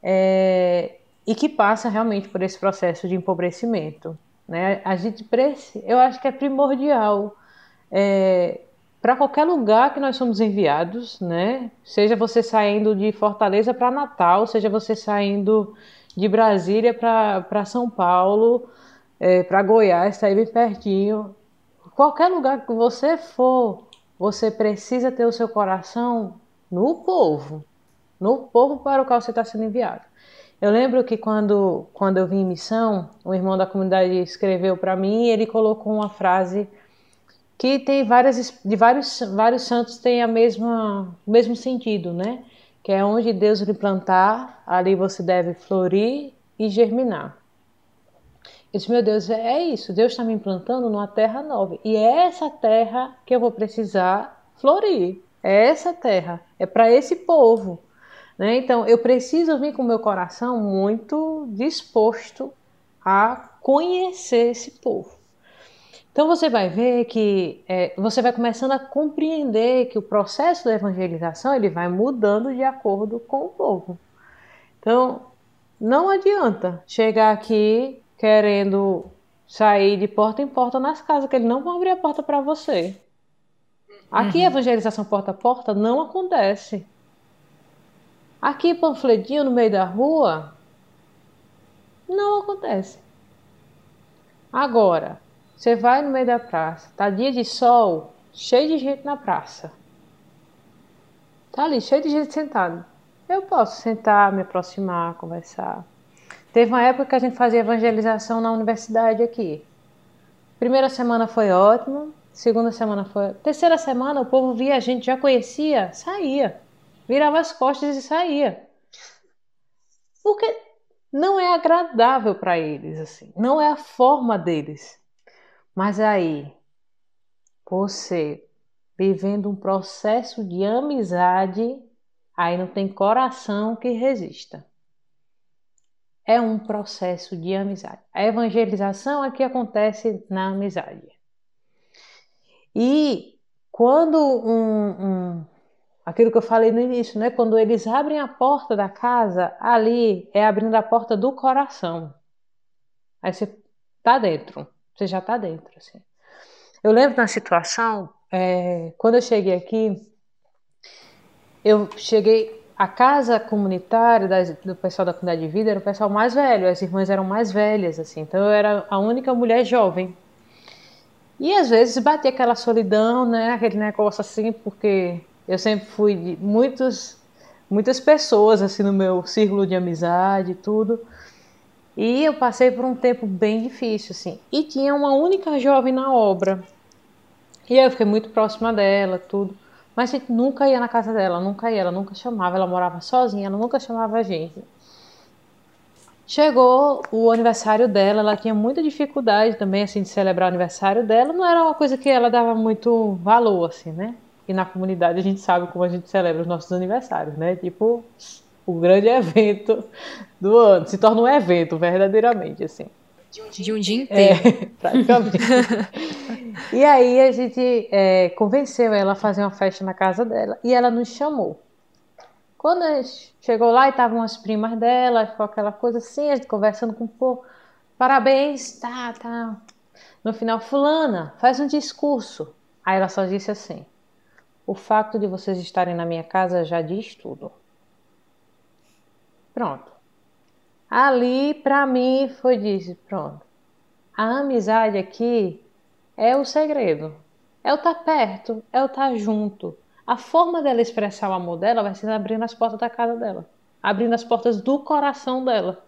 É, e que passa realmente por esse processo de empobrecimento, né? A gente precisa, eu acho que é primordial é, para qualquer lugar que nós somos enviados, né? Seja você saindo de Fortaleza para Natal, seja você saindo de Brasília para São Paulo, é, para Goiás, está aí bem pertinho. Qualquer lugar que você for, você precisa ter o seu coração no povo, no povo para o qual você está sendo enviado. Eu lembro que quando, quando eu vim em missão, um irmão da comunidade escreveu para mim e ele colocou uma frase que tem várias de vários vários santos tem a mesma o mesmo sentido, né? Que é onde Deus lhe plantar, ali você deve florir e germinar. Eu disse, meu Deus, é isso. Deus está me implantando numa terra nova. E é essa terra que eu vou precisar florir. É essa terra. É para esse povo. Né? Então, eu preciso vir com o meu coração muito disposto a conhecer esse povo. Então, você vai ver que é, você vai começando a compreender que o processo da evangelização ele vai mudando de acordo com o povo. Então, não adianta chegar aqui querendo sair de porta em porta nas casas, que eles não vão abrir a porta para você. Aqui, uhum. evangelização porta a porta não acontece. Aqui, panfletinho no meio da rua, não acontece. Agora, você vai no meio da praça, tá dia de sol, cheio de gente na praça. Tá ali, cheio de gente sentado. Eu posso sentar, me aproximar, conversar. Teve uma época que a gente fazia evangelização na universidade aqui. Primeira semana foi ótimo, segunda semana foi. Terceira semana o povo via a gente, já conhecia, saía. Virava as costas e saía. Porque não é agradável para eles, assim. Não é a forma deles. Mas aí, você vivendo um processo de amizade, aí não tem coração que resista é um processo de amizade. A evangelização aqui acontece na amizade. E quando um, um, aquilo que eu falei no início, né? Quando eles abrem a porta da casa, ali é abrindo a porta do coração. Aí você tá dentro, você já tá dentro. Assim. Eu lembro na situação, é, quando eu cheguei aqui, eu cheguei a casa comunitária das, do pessoal da comunidade de vida era o pessoal mais velho, as irmãs eram mais velhas, assim, então eu era a única mulher jovem. E às vezes batia aquela solidão, né, aquele negócio assim, porque eu sempre fui de muitos, muitas pessoas assim no meu círculo de amizade e tudo. E eu passei por um tempo bem difícil, assim. E tinha uma única jovem na obra. E eu fiquei muito próxima dela, tudo. Mas a gente nunca ia na casa dela, nunca ia, ela nunca chamava, ela morava sozinha, ela nunca chamava a gente. Chegou o aniversário dela, ela tinha muita dificuldade também, assim, de celebrar o aniversário dela. Não era uma coisa que ela dava muito valor, assim, né? E na comunidade a gente sabe como a gente celebra os nossos aniversários, né? Tipo, o grande evento do ano. Se torna um evento, verdadeiramente, assim. De um dia inteiro. É, praticamente. e aí a gente é, convenceu ela a fazer uma festa na casa dela e ela nos chamou. Quando a gente chegou lá e estavam as primas dela, ficou aquela coisa assim, a gente conversando com o povo, parabéns, tá, tá. No final, fulana, faz um discurso. Aí ela só disse assim, o fato de vocês estarem na minha casa já diz tudo. Pronto. Ali, para mim, foi disso, pronto. A amizade aqui é o segredo. É o estar tá perto, é o estar tá junto, a forma dela expressar o amor dela vai ser abrindo as portas da casa dela, abrindo as portas do coração dela.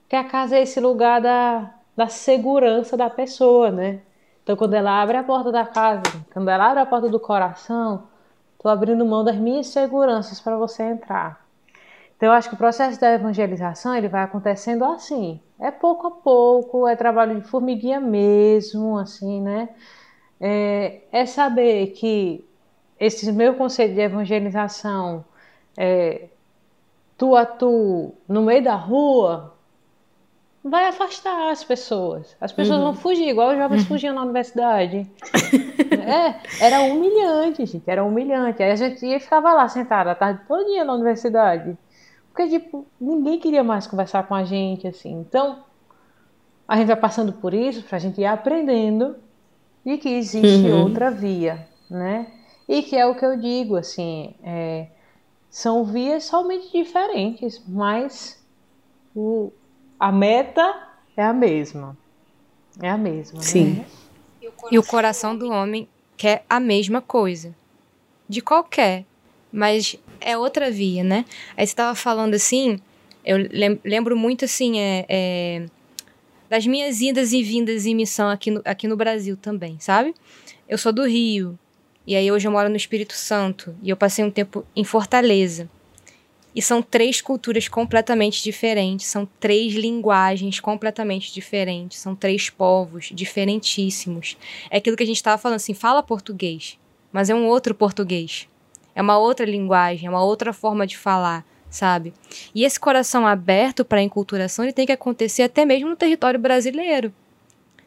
Porque a casa é esse lugar da, da segurança da pessoa, né? Então, quando ela abre a porta da casa, quando ela abre a porta do coração, estou abrindo mão das minhas seguranças para você entrar. Então, eu acho que o processo da evangelização ele vai acontecendo assim. É pouco a pouco, é trabalho de formiguinha mesmo, assim, né? É, é saber que esse meu conceito de evangelização, é, tu a tu, no meio da rua, vai afastar as pessoas. As pessoas uhum. vão fugir, igual os jovens uhum. fugiam na universidade. é, era humilhante, gente, era humilhante. Aí a gente ia ficava lá sentada a tarde toda na universidade. Porque, tipo, ninguém queria mais conversar com a gente, assim. Então, a gente vai passando por isso pra gente ir aprendendo de que existe uhum. outra via, né? E que é o que eu digo, assim, é, são vias somente diferentes, mas o, a meta é a mesma. É a mesma. Né? Sim. Né? E o coração do homem quer a mesma coisa. De qualquer. Mas é outra via, né? Aí você estava falando assim, eu lembro muito assim, é, é, das minhas idas e vindas em missão aqui no, aqui no Brasil também, sabe? Eu sou do Rio, e aí hoje eu moro no Espírito Santo e eu passei um tempo em Fortaleza. E são três culturas completamente diferentes, são três linguagens completamente diferentes, são três povos diferentíssimos. É aquilo que a gente estava falando assim, fala português, mas é um outro português. É uma outra linguagem, é uma outra forma de falar, sabe? E esse coração aberto para a enculturação, ele tem que acontecer até mesmo no território brasileiro.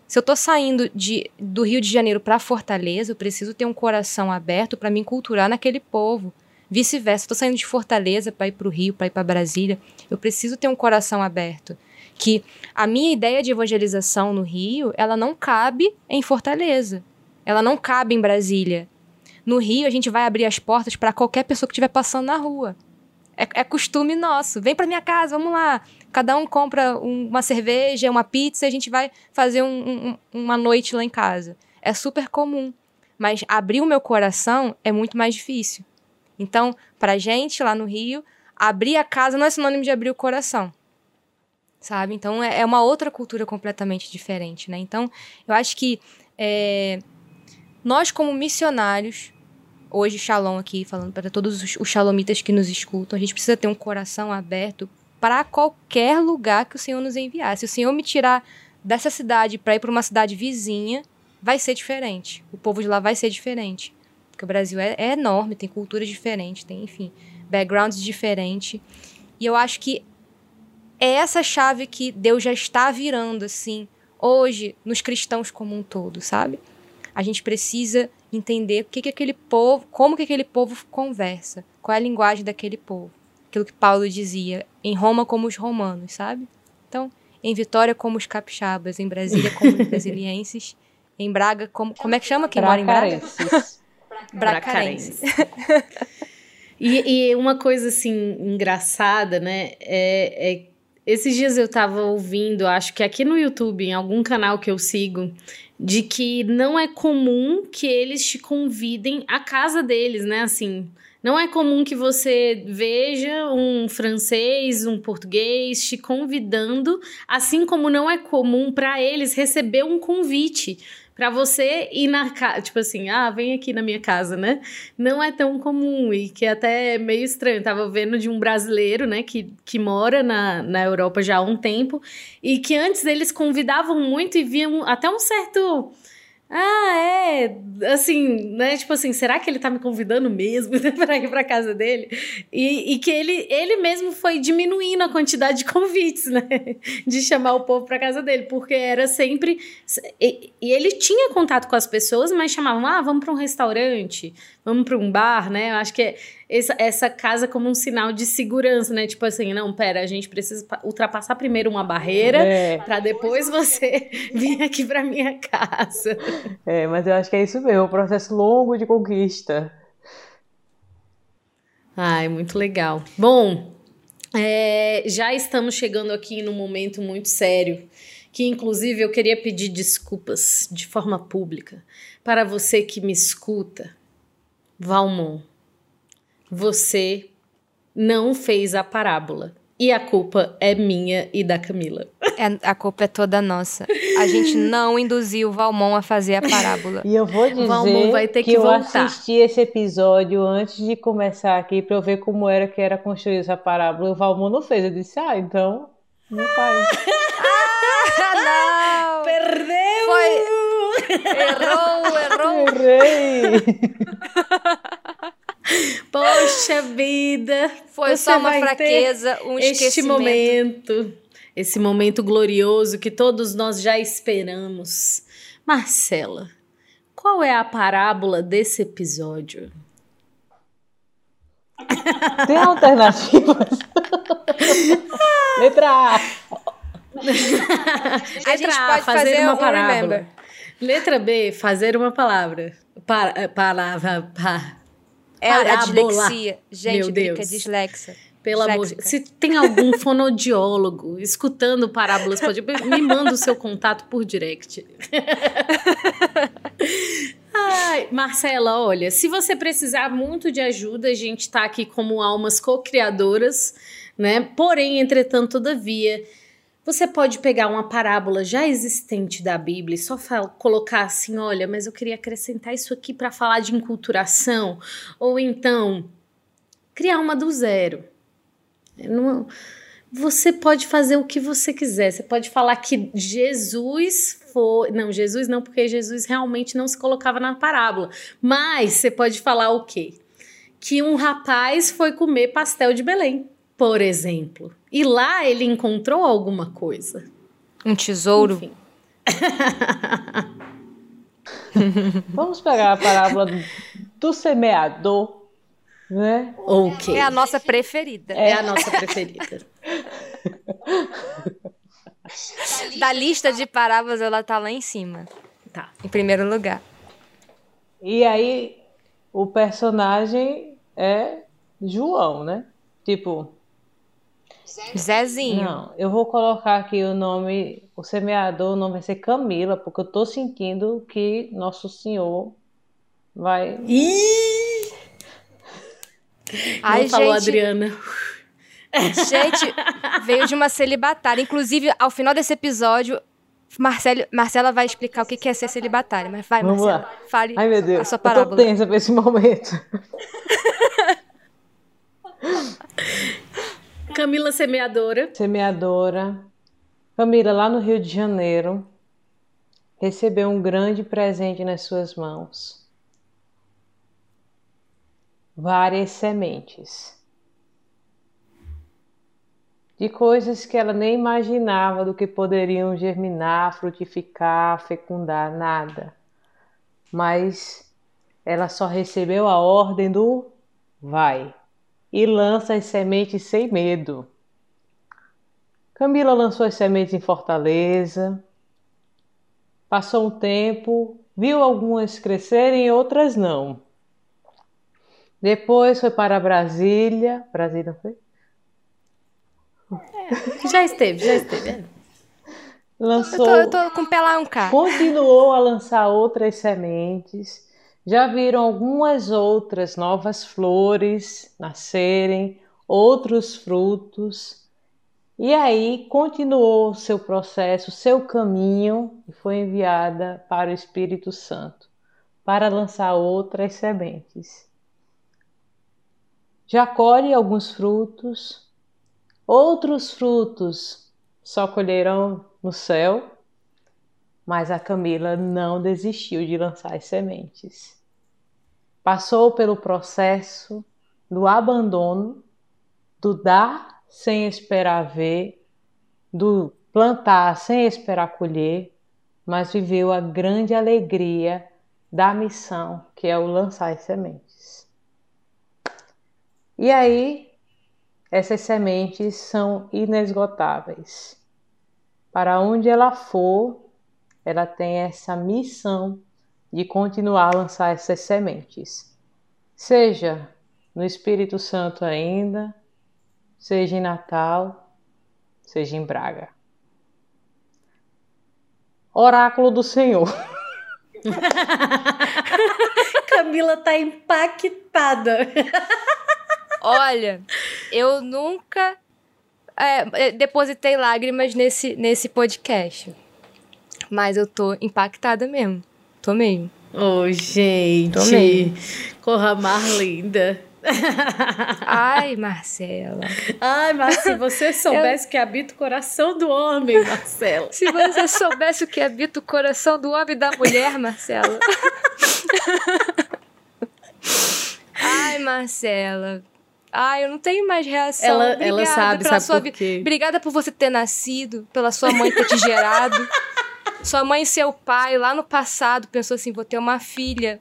Se eu tô saindo de, do Rio de Janeiro para Fortaleza, eu preciso ter um coração aberto para me enculturar naquele povo. Vice-versa, estou saindo de Fortaleza para ir para o Rio, para ir para Brasília, eu preciso ter um coração aberto. Que a minha ideia de evangelização no Rio, ela não cabe em Fortaleza. Ela não cabe em Brasília. No Rio, a gente vai abrir as portas para qualquer pessoa que estiver passando na rua. É, é costume nosso. Vem para minha casa, vamos lá. Cada um compra um, uma cerveja, uma pizza e a gente vai fazer um, um, uma noite lá em casa. É super comum. Mas abrir o meu coração é muito mais difícil. Então, pra gente lá no Rio, abrir a casa não é sinônimo de abrir o coração. Sabe? Então, é, é uma outra cultura completamente diferente, né? Então, eu acho que é, nós, como missionários, hoje Shalom aqui, falando para todos os, os shalomitas que nos escutam, a gente precisa ter um coração aberto para qualquer lugar que o Senhor nos enviar. Se o Senhor me tirar dessa cidade para ir para uma cidade vizinha, vai ser diferente. O povo de lá vai ser diferente. Porque o Brasil é, é enorme, tem culturas diferentes, tem, enfim, backgrounds diferentes. E eu acho que é essa chave que Deus já está virando, assim, hoje, nos cristãos como um todo, sabe? A gente precisa entender o que, que aquele povo, como que aquele povo conversa, qual é a linguagem daquele povo. Aquilo que Paulo dizia, em Roma como os romanos, sabe? Então, em Vitória como os capixabas, em Brasília como os brasilienses, em Braga como como é que chama quem mora em Braga? Bracarenses. e, e uma coisa assim engraçada, né? É, é, esses dias eu tava ouvindo, acho que aqui no YouTube, em algum canal que eu sigo, de que não é comum que eles te convidem à casa deles, né? Assim, Não é comum que você veja um francês, um português te convidando, assim como não é comum para eles receber um convite para você ir na casa, tipo assim, ah, vem aqui na minha casa, né? Não é tão comum e que é até meio estranho. tava vendo de um brasileiro, né, que, que mora na, na Europa já há um tempo e que antes eles convidavam muito e viam até um certo ah, é. Assim, né? Tipo assim, será que ele tá me convidando mesmo para ir pra casa dele? E, e, que ele, ele mesmo foi diminuindo a quantidade de convites, né? De chamar o povo pra casa dele, porque era sempre. E, e ele tinha contato com as pessoas, mas chamavam, ah, vamos pra um restaurante, vamos para um bar, né? Eu acho que é essa, essa casa como um sinal de segurança, né? Tipo assim, não, pera, a gente precisa ultrapassar primeiro uma barreira é. para depois você vir aqui para minha casa. É, mas eu acho que é isso mesmo, um processo longo de conquista. Ai, muito legal. Bom, é, já estamos chegando aqui num momento muito sério, que inclusive eu queria pedir desculpas de forma pública para você que me escuta Valmont, você não fez a parábola. E a culpa é minha e da Camila. É, a culpa é toda nossa. A gente não induziu o Valmont a fazer a parábola. E eu vou dizer Valmont vai ter que, que eu assisti esse episódio antes de começar aqui para eu ver como era que era construir essa parábola. O Valmont não fez. Eu disse, ah, então não faz. ah, não! Perdeu! Foi... Errou, errou. Errei. Poxa vida. Foi só uma fraqueza, um este esquecimento. momento, esse momento glorioso que todos nós já esperamos. Marcela, qual é a parábola desse episódio? Tem alternativas? Letra A. a gente pode fazer, fazer uma um parábola. Remember. Letra B, fazer uma palavra. Para, eh, palavra. Pa, é a dislexia. Gente, Meu Deus. Drica, dislexa. Pelo amor de Se tem algum fonodiólogo escutando parábolas, pode me manda o seu contato por direct. Ai, Marcela, olha, se você precisar muito de ajuda, a gente está aqui como almas co-criadoras, né? Porém, entretanto, todavia, você pode pegar uma parábola já existente da Bíblia e só colocar assim: olha, mas eu queria acrescentar isso aqui para falar de enculturação. Ou então, criar uma do zero. Não, você pode fazer o que você quiser. Você pode falar que Jesus foi. Não, Jesus não, porque Jesus realmente não se colocava na parábola. Mas você pode falar o quê? Que um rapaz foi comer pastel de Belém por exemplo. E lá ele encontrou alguma coisa. Um tesouro. Vamos pegar a parábola do semeador, né? Ok. É a nossa preferida. É a nossa preferida. da lista de parábolas, ela tá lá em cima. Tá. Em primeiro lugar. E aí, o personagem é João, né? Tipo, Zezinho. Não, eu vou colocar aqui o nome, o semeador, o nome vai ser Camila, porque eu tô sentindo que Nosso Senhor vai. Ih! Ai, Não falou, gente... Adriana. Gente, veio de uma celibatária. Inclusive, ao final desse episódio, Marcelo, Marcela vai explicar o que é ser celibatária. Mas vai, Vamos Marcela, lá. fale Ai, meu Deus, a sua parábola. Eu tô tensa pra esse momento. Camila Semeadora. Semeadora. Camila, lá no Rio de Janeiro, recebeu um grande presente nas suas mãos. Várias sementes. De coisas que ela nem imaginava do que poderiam germinar, frutificar, fecundar, nada. Mas ela só recebeu a ordem do vai e lança as sementes sem medo. Camila lançou as sementes em Fortaleza. Passou um tempo, viu algumas crescerem e outras não. Depois foi para Brasília. Brasília foi? É, já esteve, já esteve. É. Lançou. Eu tô, eu tô com pé lá um K. Continuou a lançar outras sementes já viram algumas outras novas flores nascerem, outros frutos. E aí continuou seu processo, seu caminho e foi enviada para o Espírito Santo para lançar outras sementes. Já colhe alguns frutos, outros frutos só colherão no céu, mas a Camila não desistiu de lançar as sementes. Passou pelo processo do abandono, do dar sem esperar ver, do plantar sem esperar colher, mas viveu a grande alegria da missão, que é o lançar as sementes. E aí, essas sementes são inesgotáveis. Para onde ela for, ela tem essa missão de continuar a lançar essas sementes. Seja no Espírito Santo ainda, seja em Natal, seja em Braga. Oráculo do Senhor. Camila tá impactada. Olha, eu nunca é, depositei lágrimas nesse, nesse podcast. Mas eu tô impactada mesmo. Tô mesmo. Ô, oh, gente. Tô mesmo. Corra mar linda. Ai, Marcela. Ai, mas se você soubesse eu... que habita o coração do homem, Marcela. Se você soubesse o que habita o coração do homem e da mulher, Marcela. Ai, Marcela. Ai, eu não tenho mais reação. Ela, ela sabe, sabe sua por quê? Obrigada por você ter nascido, pela sua mãe ter te gerado. Sua mãe e seu pai, lá no passado, pensou assim: vou ter uma filha.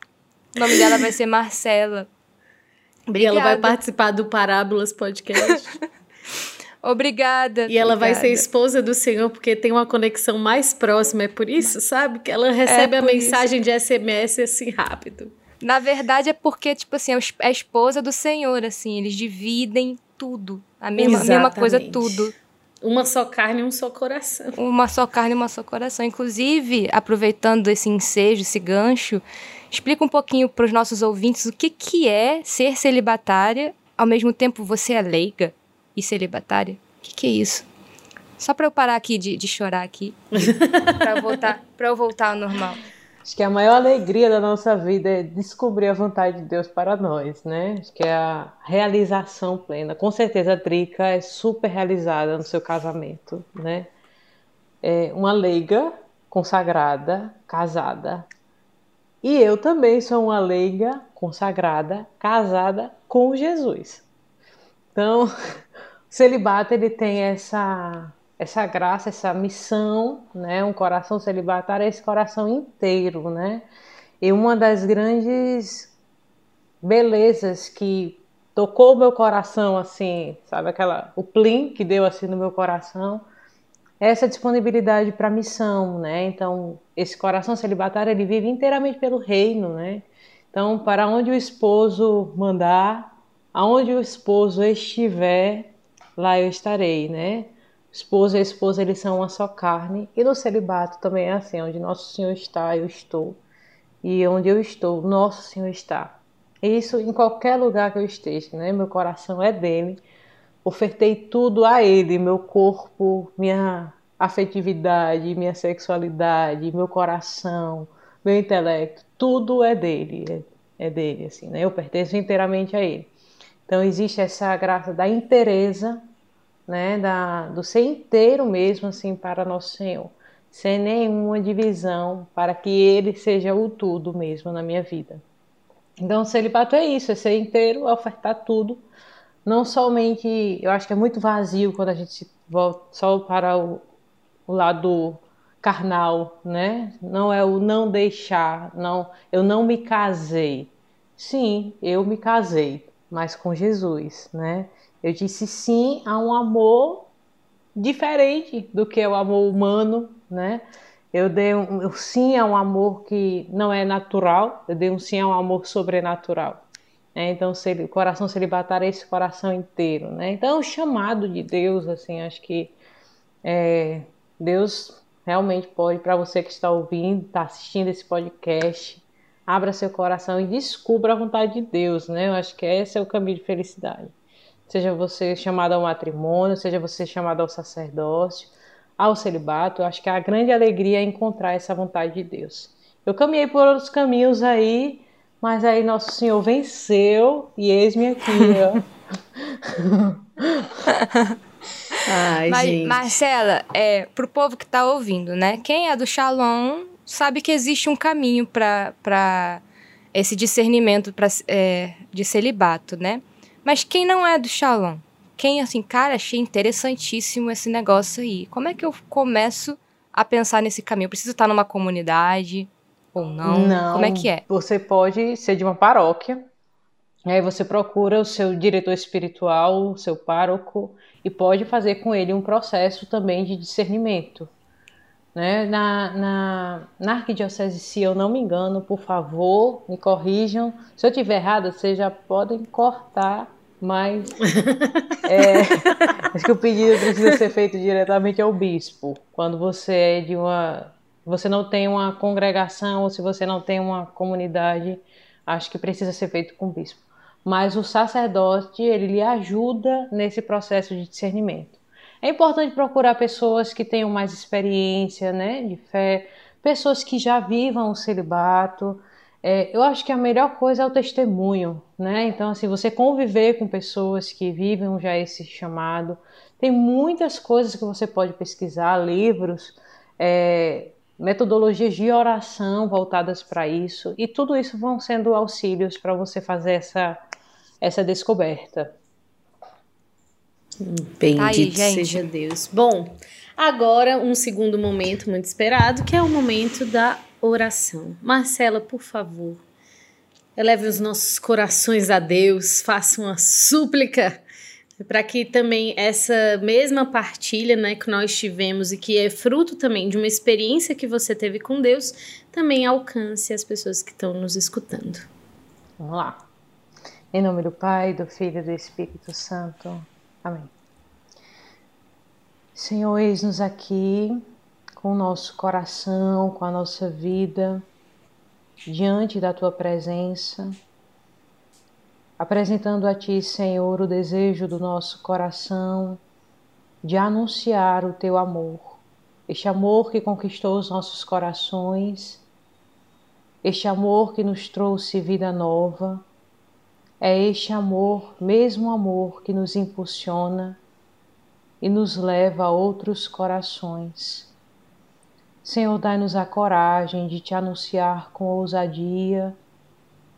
O nome dela vai ser Marcela. Obrigada. E ela vai participar do Parábolas Podcast. Obrigada. E ela obrigada. vai ser esposa do Senhor porque tem uma conexão mais próxima. É por isso, sabe? Que ela recebe é a mensagem isso. de SMS assim rápido. Na verdade, é porque, tipo assim, é a esposa do Senhor, assim. Eles dividem tudo. A mesma, a mesma coisa, tudo. Uma só carne e um só coração. Uma só carne e uma só coração. Inclusive, aproveitando esse ensejo, esse gancho, explica um pouquinho para os nossos ouvintes o que, que é ser celibatária, ao mesmo tempo você é leiga e celibatária. O que, que é isso? Só para eu parar aqui de, de chorar aqui, para voltar, para eu voltar ao normal. Acho que a maior alegria da nossa vida é descobrir a vontade de Deus para nós, né? Acho que é a realização plena. Com certeza a Drica é super realizada no seu casamento, né? É uma leiga consagrada, casada. E eu também sou uma leiga consagrada, casada com Jesus. Então, o celibato ele tem essa essa graça, essa missão, né? Um coração celibatário é esse coração inteiro, né? E uma das grandes belezas que tocou meu coração assim, sabe aquela o plim que deu assim no meu coração, é essa disponibilidade para missão, né? Então, esse coração celibatário ele vive inteiramente pelo reino, né? Então, para onde o esposo mandar, aonde o esposo estiver, lá eu estarei, né? Esposo e esposa eles são uma só carne. E no celibato também é assim, onde nosso Senhor está, eu estou. E onde eu estou, nosso Senhor está. Isso em qualquer lugar que eu esteja, né? Meu coração é dele. Ofertei tudo a ele, meu corpo, minha afetividade, minha sexualidade, meu coração, meu intelecto, tudo é dele, é, é dele assim, né? Eu pertenço inteiramente a ele. Então existe essa graça da inteireza né, da, do ser inteiro mesmo assim para nosso Senhor, sem nenhuma divisão, para que Ele seja o tudo mesmo na minha vida. Então, celibato é isso, é ser inteiro, é ofertar tudo. Não somente, eu acho que é muito vazio quando a gente volta só para o, o lado carnal, né? Não é o não deixar, não, eu não me casei. Sim, eu me casei, mas com Jesus, né? Eu disse sim a um amor diferente do que o amor humano, né? Eu dei um, sim a um amor que não é natural, eu dei um sim a um amor sobrenatural. Né? Então, o coração celibatário é esse coração inteiro, né? Então, o chamado de Deus, assim, acho que é, Deus realmente pode, para você que está ouvindo, está assistindo esse podcast, abra seu coração e descubra a vontade de Deus, né? Eu acho que esse é o caminho de felicidade. Seja você chamado ao matrimônio, seja você chamado ao sacerdócio, ao celibato, eu acho que a grande alegria é encontrar essa vontade de Deus. Eu caminhei por outros caminhos aí, mas aí nosso Senhor venceu e eis-me aqui, ó. Ai, Mas, gente. Marcela, é, pro povo que tá ouvindo, né? Quem é do Shalom sabe que existe um caminho para esse discernimento pra, é, de celibato, né? Mas quem não é do Shalom? Quem, assim, cara, achei interessantíssimo esse negócio aí. Como é que eu começo a pensar nesse caminho? Eu preciso estar numa comunidade ou não? Não. Como é que é? Você pode ser de uma paróquia, aí você procura o seu diretor espiritual, o seu pároco, e pode fazer com ele um processo também de discernimento. Né? Na, na, na arquidiocese, se eu não me engano, por favor, me corrijam. Se eu estiver errada, vocês já podem cortar, mas é, acho que o pedido precisa ser feito diretamente ao bispo. Quando você é de uma. Você não tem uma congregação ou se você não tem uma comunidade, acho que precisa ser feito com o bispo. Mas o sacerdote, ele lhe ajuda nesse processo de discernimento. É importante procurar pessoas que tenham mais experiência né, de fé, pessoas que já vivam o celibato. É, eu acho que a melhor coisa é o testemunho, né? Então, assim, você conviver com pessoas que vivem já esse chamado. Tem muitas coisas que você pode pesquisar, livros, é, metodologias de oração voltadas para isso, e tudo isso vão sendo auxílios para você fazer essa, essa descoberta. Bendito Tá aí, gente. seja Deus. Bom, agora um segundo momento muito esperado, que é o momento da oração. Marcela, por favor, eleve os nossos corações a Deus, faça uma súplica para que também essa mesma partilha né, que nós tivemos e que é fruto também de uma experiência que você teve com Deus, também alcance as pessoas que estão nos escutando. Vamos lá. Em nome do Pai, do Filho e do Espírito Santo. Amém. Senhor, eis-nos aqui com o nosso coração, com a nossa vida, diante da tua presença, apresentando a ti, Senhor, o desejo do nosso coração de anunciar o teu amor, este amor que conquistou os nossos corações, este amor que nos trouxe vida nova. É este amor, mesmo amor, que nos impulsiona e nos leva a outros corações. Senhor, dai-nos a coragem de te anunciar com ousadia,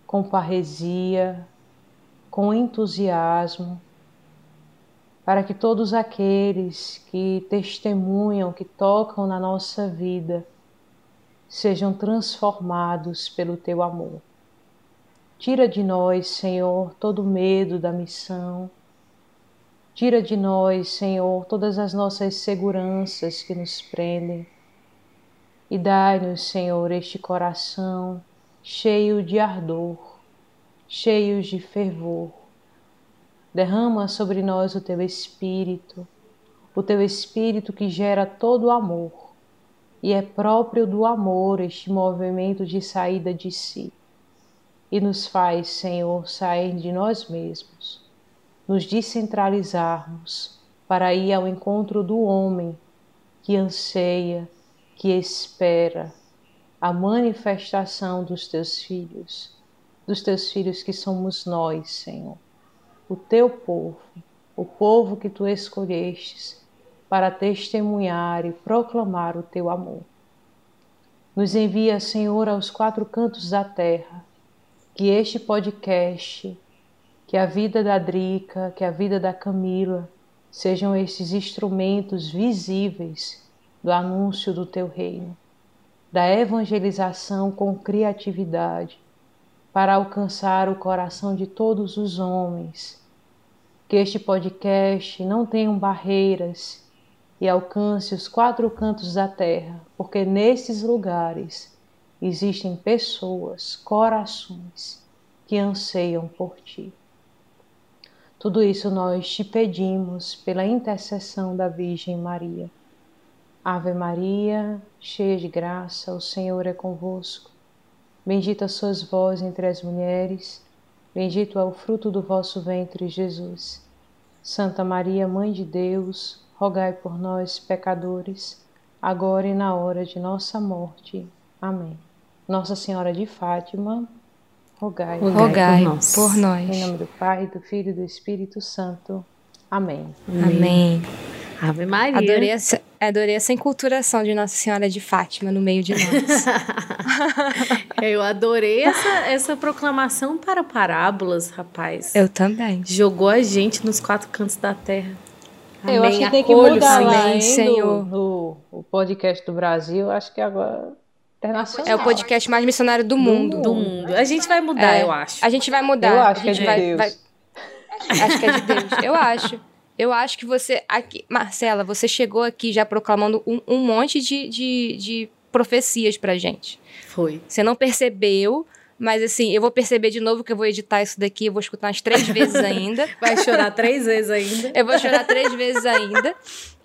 com parresia, com entusiasmo, para que todos aqueles que testemunham, que tocam na nossa vida, sejam transformados pelo teu amor. Tira de nós, Senhor, todo o medo da missão. Tira de nós, Senhor, todas as nossas seguranças que nos prendem. E dai-nos, Senhor, este coração cheio de ardor, cheio de fervor. Derrama sobre nós o teu Espírito, o teu Espírito que gera todo o amor. E é próprio do amor este movimento de saída de si e nos faz, Senhor, sair de nós mesmos, nos descentralizarmos para ir ao encontro do homem que anseia, que espera a manifestação dos teus filhos, dos teus filhos que somos nós, Senhor, o teu povo, o povo que tu escolhestes para testemunhar e proclamar o teu amor. Nos envia, Senhor, aos quatro cantos da terra que este podcast, que a vida da Drica, que a vida da Camila sejam estes instrumentos visíveis do anúncio do teu reino, da evangelização com criatividade para alcançar o coração de todos os homens. Que este podcast não tenha barreiras e alcance os quatro cantos da terra, porque nesses lugares existem pessoas, corações que anseiam por ti. Tudo isso nós te pedimos pela intercessão da Virgem Maria. Ave Maria, cheia de graça, o Senhor é convosco. Bendita sois vós entre as mulheres, bendito é o fruto do vosso ventre, Jesus. Santa Maria, Mãe de Deus, rogai por nós, pecadores, agora e na hora de nossa morte. Amém. Nossa Senhora de Fátima, rogai, rogai, rogai por, nós. por, nós. Em nome do Pai, do Filho e do Espírito Santo. Amém. Amém. Ave Maria. Adorei essa, adorei essa enculturação de Nossa Senhora de Fátima no meio de nós. Eu adorei essa, essa proclamação para parábolas, rapaz. Eu também. Jogou a gente nos quatro cantos da terra. Amém. Eu acho que tem que mudar lá, hein, Senhor. No, no, podcast do Brasil, acho que agora internacional. É o podcast mais missionário do mundo. Do mundo. A gente vai mudar, é, eu acho. A gente vai mudar. Eu acho que é de vai, Deus. Vai... Acho que é de Deus. Eu acho. Eu acho que você. Aqui, Marcela, você chegou aqui já proclamando um, um monte de, de, de profecias pra gente. Foi. Você não percebeu, mas assim, eu vou perceber de novo que eu vou editar isso daqui, eu vou escutar umas três vezes ainda. Vai chorar três vezes ainda. Eu vou chorar três vezes ainda.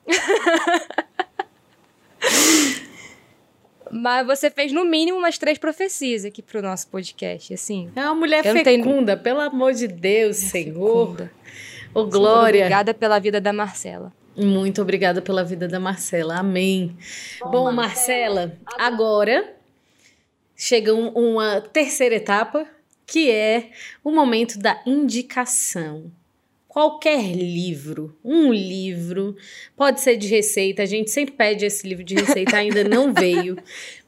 Mas você fez no mínimo umas três profecias aqui pro nosso podcast, assim. É uma mulher fecunda, tenho... pelo amor de Deus, é Senhor. Fecunda. Ô, Glória. Obrigada pela vida da Marcela. Muito obrigada pela vida da Marcela. Amém. Bom, Bom Marcela, agora chega um, uma terceira etapa, que é o momento da indicação. Qualquer livro, um livro, pode ser de receita, a gente sempre pede esse livro de receita, ainda não veio.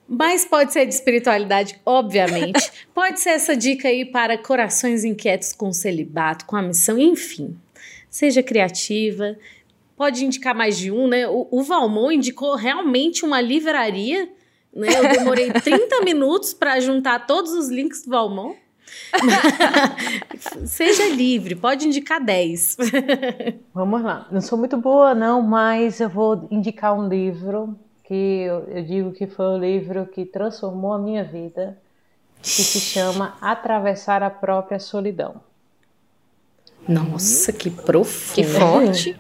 Mas pode ser de espiritualidade, obviamente. Pode ser essa dica aí para corações inquietos com celibato, com a missão, enfim seja criativa. Pode indicar mais de um, né? O, o Valmont indicou realmente uma livraria. Né? Eu demorei 30 minutos para juntar todos os links do Valmont. Seja livre, pode indicar 10. Vamos lá. Não sou muito boa, não, mas eu vou indicar um livro que eu, eu digo que foi o livro que transformou a minha vida, que se chama Atravessar a Própria Solidão. Nossa, que profundo. Que forte.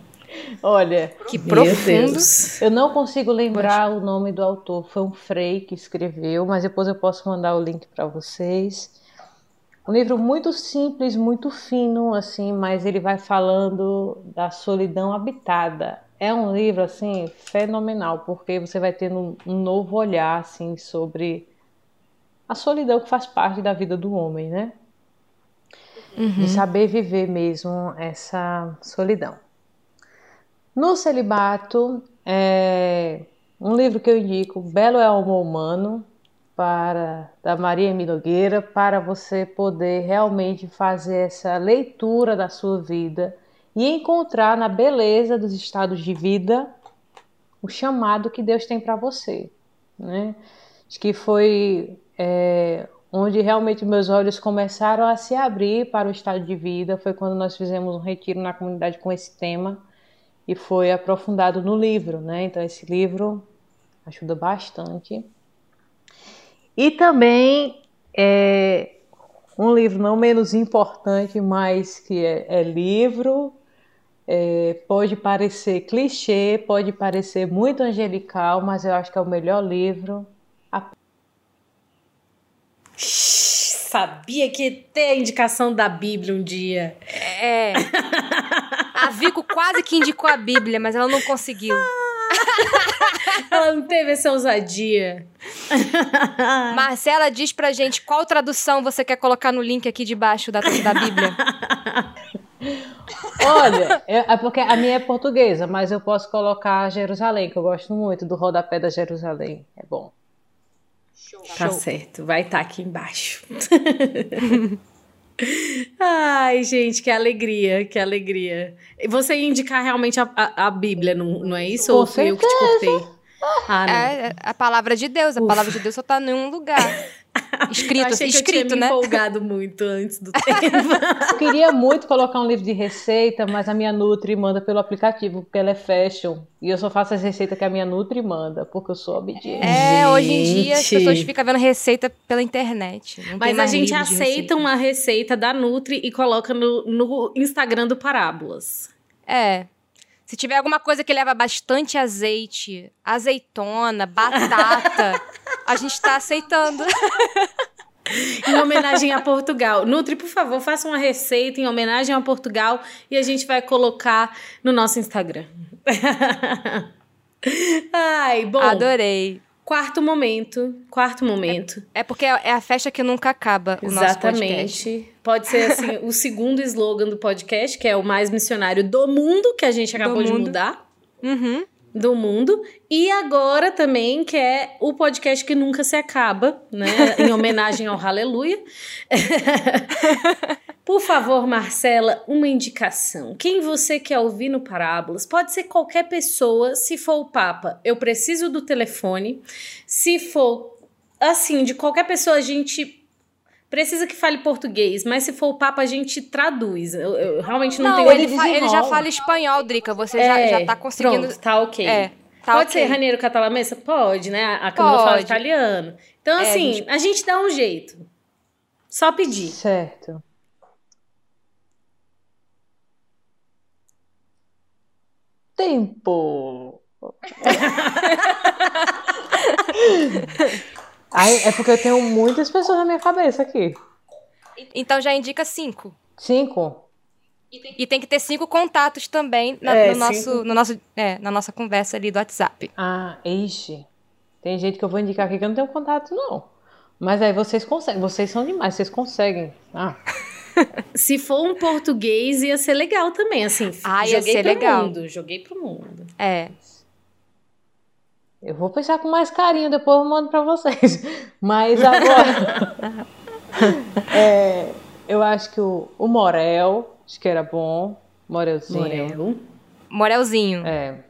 Olha, que profundo. Eu não consigo lembrar Poxa. o nome do autor. Foi um Frei que escreveu, mas depois eu posso mandar o link para vocês. Um livro muito simples, muito fino, assim, mas ele vai falando da solidão habitada. É um livro assim fenomenal, porque você vai tendo um novo olhar assim sobre a solidão que faz parte da vida do homem, né? Uhum. de saber viver mesmo essa solidão. No celibato, é um livro que eu indico, Belo é o Humano, para da Maria Minogueira, para você poder realmente fazer essa leitura da sua vida e encontrar na beleza dos estados de vida o chamado que Deus tem para você, né? Acho que foi é, onde realmente meus olhos começaram a se abrir para o estado de vida. Foi quando nós fizemos um retiro na comunidade com esse tema e foi aprofundado no livro, né? Então esse livro ajuda bastante. E também é um livro não menos importante, mas que é, é livro. É, pode parecer clichê, pode parecer muito angelical, mas eu acho que é o melhor livro Sabia que ia ter a indicação da Bíblia um dia. É. A Vico quase que indicou a Bíblia, mas ela não conseguiu. ela não teve essa ousadia. Marcela, diz pra gente qual tradução você quer colocar no link aqui debaixo da, da Bíblia. Olha, é porque a minha é portuguesa, mas eu posso colocar Jerusalém, que eu gosto muito do rodapé da Jerusalém. É bom. Tá Show. certo, vai estar tá aqui embaixo. Ai, gente, que alegria, que alegria. Você ia indicar realmente a, a, a Bíblia, não, não é isso? Com ou foi eu que te cortei? Ah, é, é a palavra de Deus, a Ufa. palavra de Deus só tá em um lugar. Escrito, eu achei que escrito, eu tinha me né? empolgado muito antes do tempo. eu queria muito colocar um livro de receita, mas a minha Nutri manda pelo aplicativo, porque ela é fashion. E eu só faço as receitas que a minha Nutri manda, porque eu sou obediente. É, hoje em dia as pessoas ficam vendo receita pela internet. mas a gente aceita receita. uma receita da Nutri e coloca no, no Instagram do Parábolas. É, se tiver alguma coisa que leva bastante azeite, azeitona, batata, a gente tá aceitando. em homenagem a Portugal. Nutri, por favor, faça uma receita em homenagem a Portugal e a gente vai colocar no nosso Instagram. Ai, bom. Adorei. Quarto momento, quarto momento. É porque é a festa que nunca acaba o nosso podcast. Exatamente. Pode ser assim, o segundo slogan do podcast, que é o mais missionário do mundo, que a gente acabou de mudar. Uhum. Do mundo. E agora também, que é o podcast que nunca se acaba, né? Em homenagem ao Aleluia. Por favor, Marcela, uma indicação. Quem você quer ouvir no Parábolas? Pode ser qualquer pessoa, se for o Papa. Eu preciso do telefone. Se for, assim, de qualquer pessoa, a gente precisa que fale português, mas se for o Papa, a gente traduz. Eu, eu realmente não, Não, tenho... ele, fa- ele já fala espanhol, Drica. Você já, É, já tá conseguindo. Pronto, tá ok. É, tá Pode ok. ser Raniero Catalamessa? Pode, né? A Camila fala Pode. italiano. Então, É, assim, a a gente... dá um jeito. Só pedir. Certo. Tempo. Ai, é porque eu tenho muitas pessoas na minha cabeça aqui. Então já indica cinco. Cinco? E tem que ter cinco contatos também na, É, no nosso, no nosso, é, na nossa conversa ali do WhatsApp. Ah, ixi. Tem gente que eu vou indicar aqui que eu não tenho contato, não. Mas aí vocês conseguem. Vocês são demais, vocês conseguem. Ah, Se for um português, ia ser legal também, assim. Ah, ia joguei ser pro legal. mundo, joguei pro mundo. É. eu vou pensar com mais carinho, depois eu mando pra vocês. Mas agora. é, eu acho que o, o Morel, acho que era bom. Morelzinho. Morel. Morelzinho. É.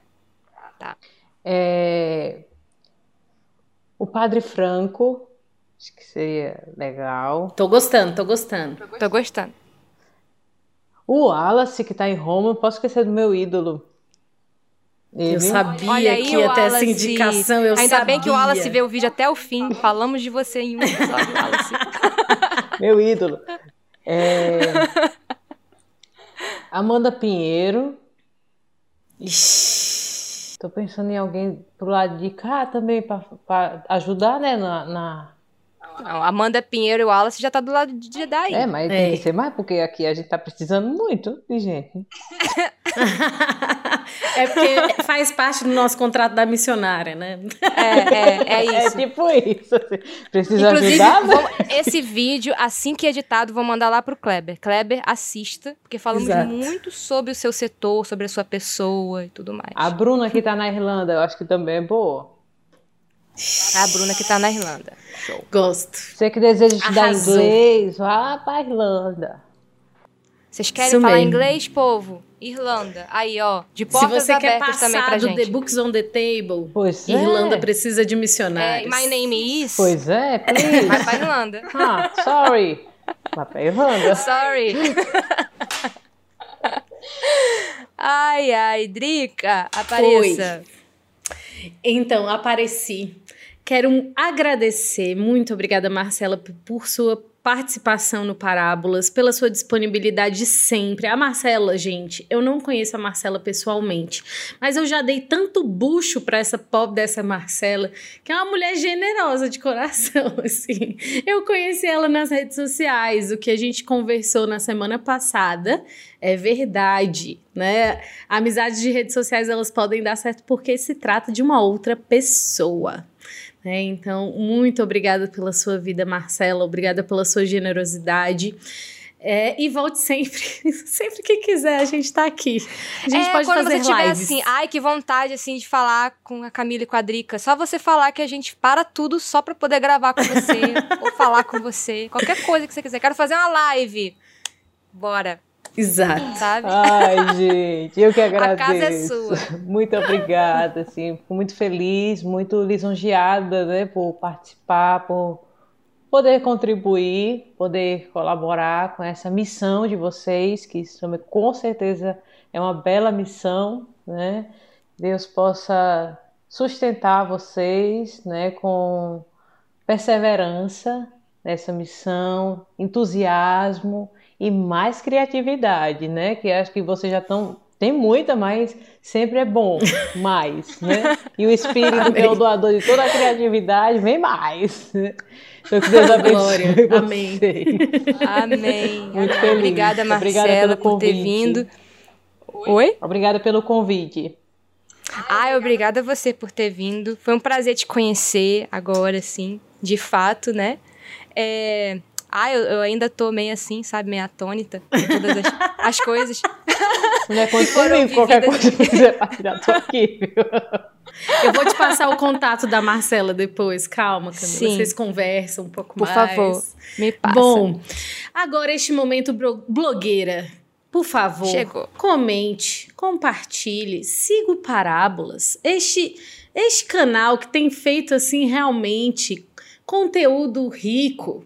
Tá. É, o Padre Franco, acho que seria legal. Tô gostando, tô gostando. Tô gostando. O Wallace, que tá em Roma, não posso esquecer do meu ídolo. Eu sabia Olha aí que ia ter essa indicação, eu Ainda sabia. bem que o Wallace vê o vídeo até o fim. Falamos de você em um episódio, Wallace. Meu ídolo. É, Amanda Pinheiro. Ixi. Tô pensando em alguém pro lado de cá também pra, pra ajudar, né? Na, na- Não, Amanda Pinheiro e o Wallace já tá do lado de Jedi. É, mas É. tem que ser mais, porque aqui a gente tá precisando muito de gente. é porque faz parte do nosso contrato da missionária, né? É, é, é É isso. tipo isso. assim. Precisa Inclusive, ajudar, vamos- esse vídeo, assim que editado, vou mandar lá pro Kleber. Kleber, assista, porque falamos Exato. muito sobre o seu setor, sobre a sua pessoa e tudo mais. A Bruna que tá na Irlanda, eu acho que também é boa. A Bruna que tá na Irlanda. Show. Gosto. Você que deseja estudar Arrasou. inglês, vá lá pra Irlanda. Vocês querem Isso falar mesmo. inglês, povo? Irlanda. Aí, ó, de Se portas você quer abertas também pra passar do gente. The Books on the Table, Pois é. Irlanda precisa de É, missionários. my name is. Pois é, please. Vai pra Irlanda. Ah, sorry. Vá pra Irlanda. Sorry. ai, ai, Drica, apareça. Então, apareci. Quero agradecer, muito obrigada, Marcela, por sua participação no Parábolas, pela sua disponibilidade sempre. A Marcela, gente, eu não conheço a Marcela pessoalmente, mas eu já dei tanto bucho para essa pop dessa Marcela, que é uma mulher generosa de coração, assim. Eu conheci ela nas redes sociais, o que a gente conversou na semana passada é verdade, né? Amizades de redes sociais, elas podem dar certo porque se trata de uma outra pessoa. Né? Então, muito obrigada pela sua vida, Marcela. Obrigada pela sua generosidade. É, e volte sempre. sempre que quiser, a gente tá aqui. A gente é, pode quando fazer você tiver lives. assim, ai, que vontade, assim, de falar com a Camila e com a Drica. Só você falar que a gente para tudo só pra poder gravar com você, ou falar com você. Qualquer coisa que você quiser. Quero fazer uma live. Bora, Exato. sabe? Ai, gente, eu que agradeço. casa é sua. Muito obrigada, assim, fico muito feliz, muito lisonjeada, né, por participar, por poder contribuir, poder colaborar com essa missão de vocês, que isso também, com certeza é uma bela missão, né? Deus possa sustentar vocês, né, com perseverança nessa missão, entusiasmo e mais criatividade, né? Que acho que vocês já estão Tem muita, mas sempre é bom mais, né? E o Espírito, que é o doador de toda a criatividade, vem mais. Né? Então, que Deus abençoe Glória. Amém. Amém. Muito feliz. Obrigada, Marcela, Obrigada pelo por ter convite. vindo. Oi? Obrigada pelo convite. Ai, obrigada a você por ter vindo. Foi um prazer te conhecer agora, sim, de fato, né? É... Ah, eu, eu ainda tô meio assim, sabe, meio atônita com todas as, as coisas. Mulher, conte foram comigo, qualquer coisa que quiser partilhar, tô aqui. viu? Eu vou te passar o contato da Marcela depois. Calma, Camila. Sim. Vocês conversam um pouco Por mais. favor, me passa. Bom, agora este momento blogueira. Por favor, Chegou. comente, compartilhe, siga o Parábolas. Este, este canal que tem feito assim realmente conteúdo rico.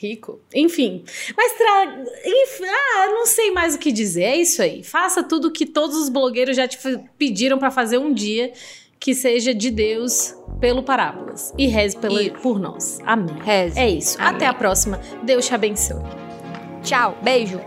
Rico? Enfim. Mas tra... Enf... Ah, não sei mais o que dizer. É isso aí. Faça tudo que todos os blogueiros já te pediram para fazer um dia que seja de Deus pelo Parábolas. E reze pela... Isso. por nós. Amém. Reze. É isso. Amém. Até a próxima. Deus te abençoe. Tchau, beijo.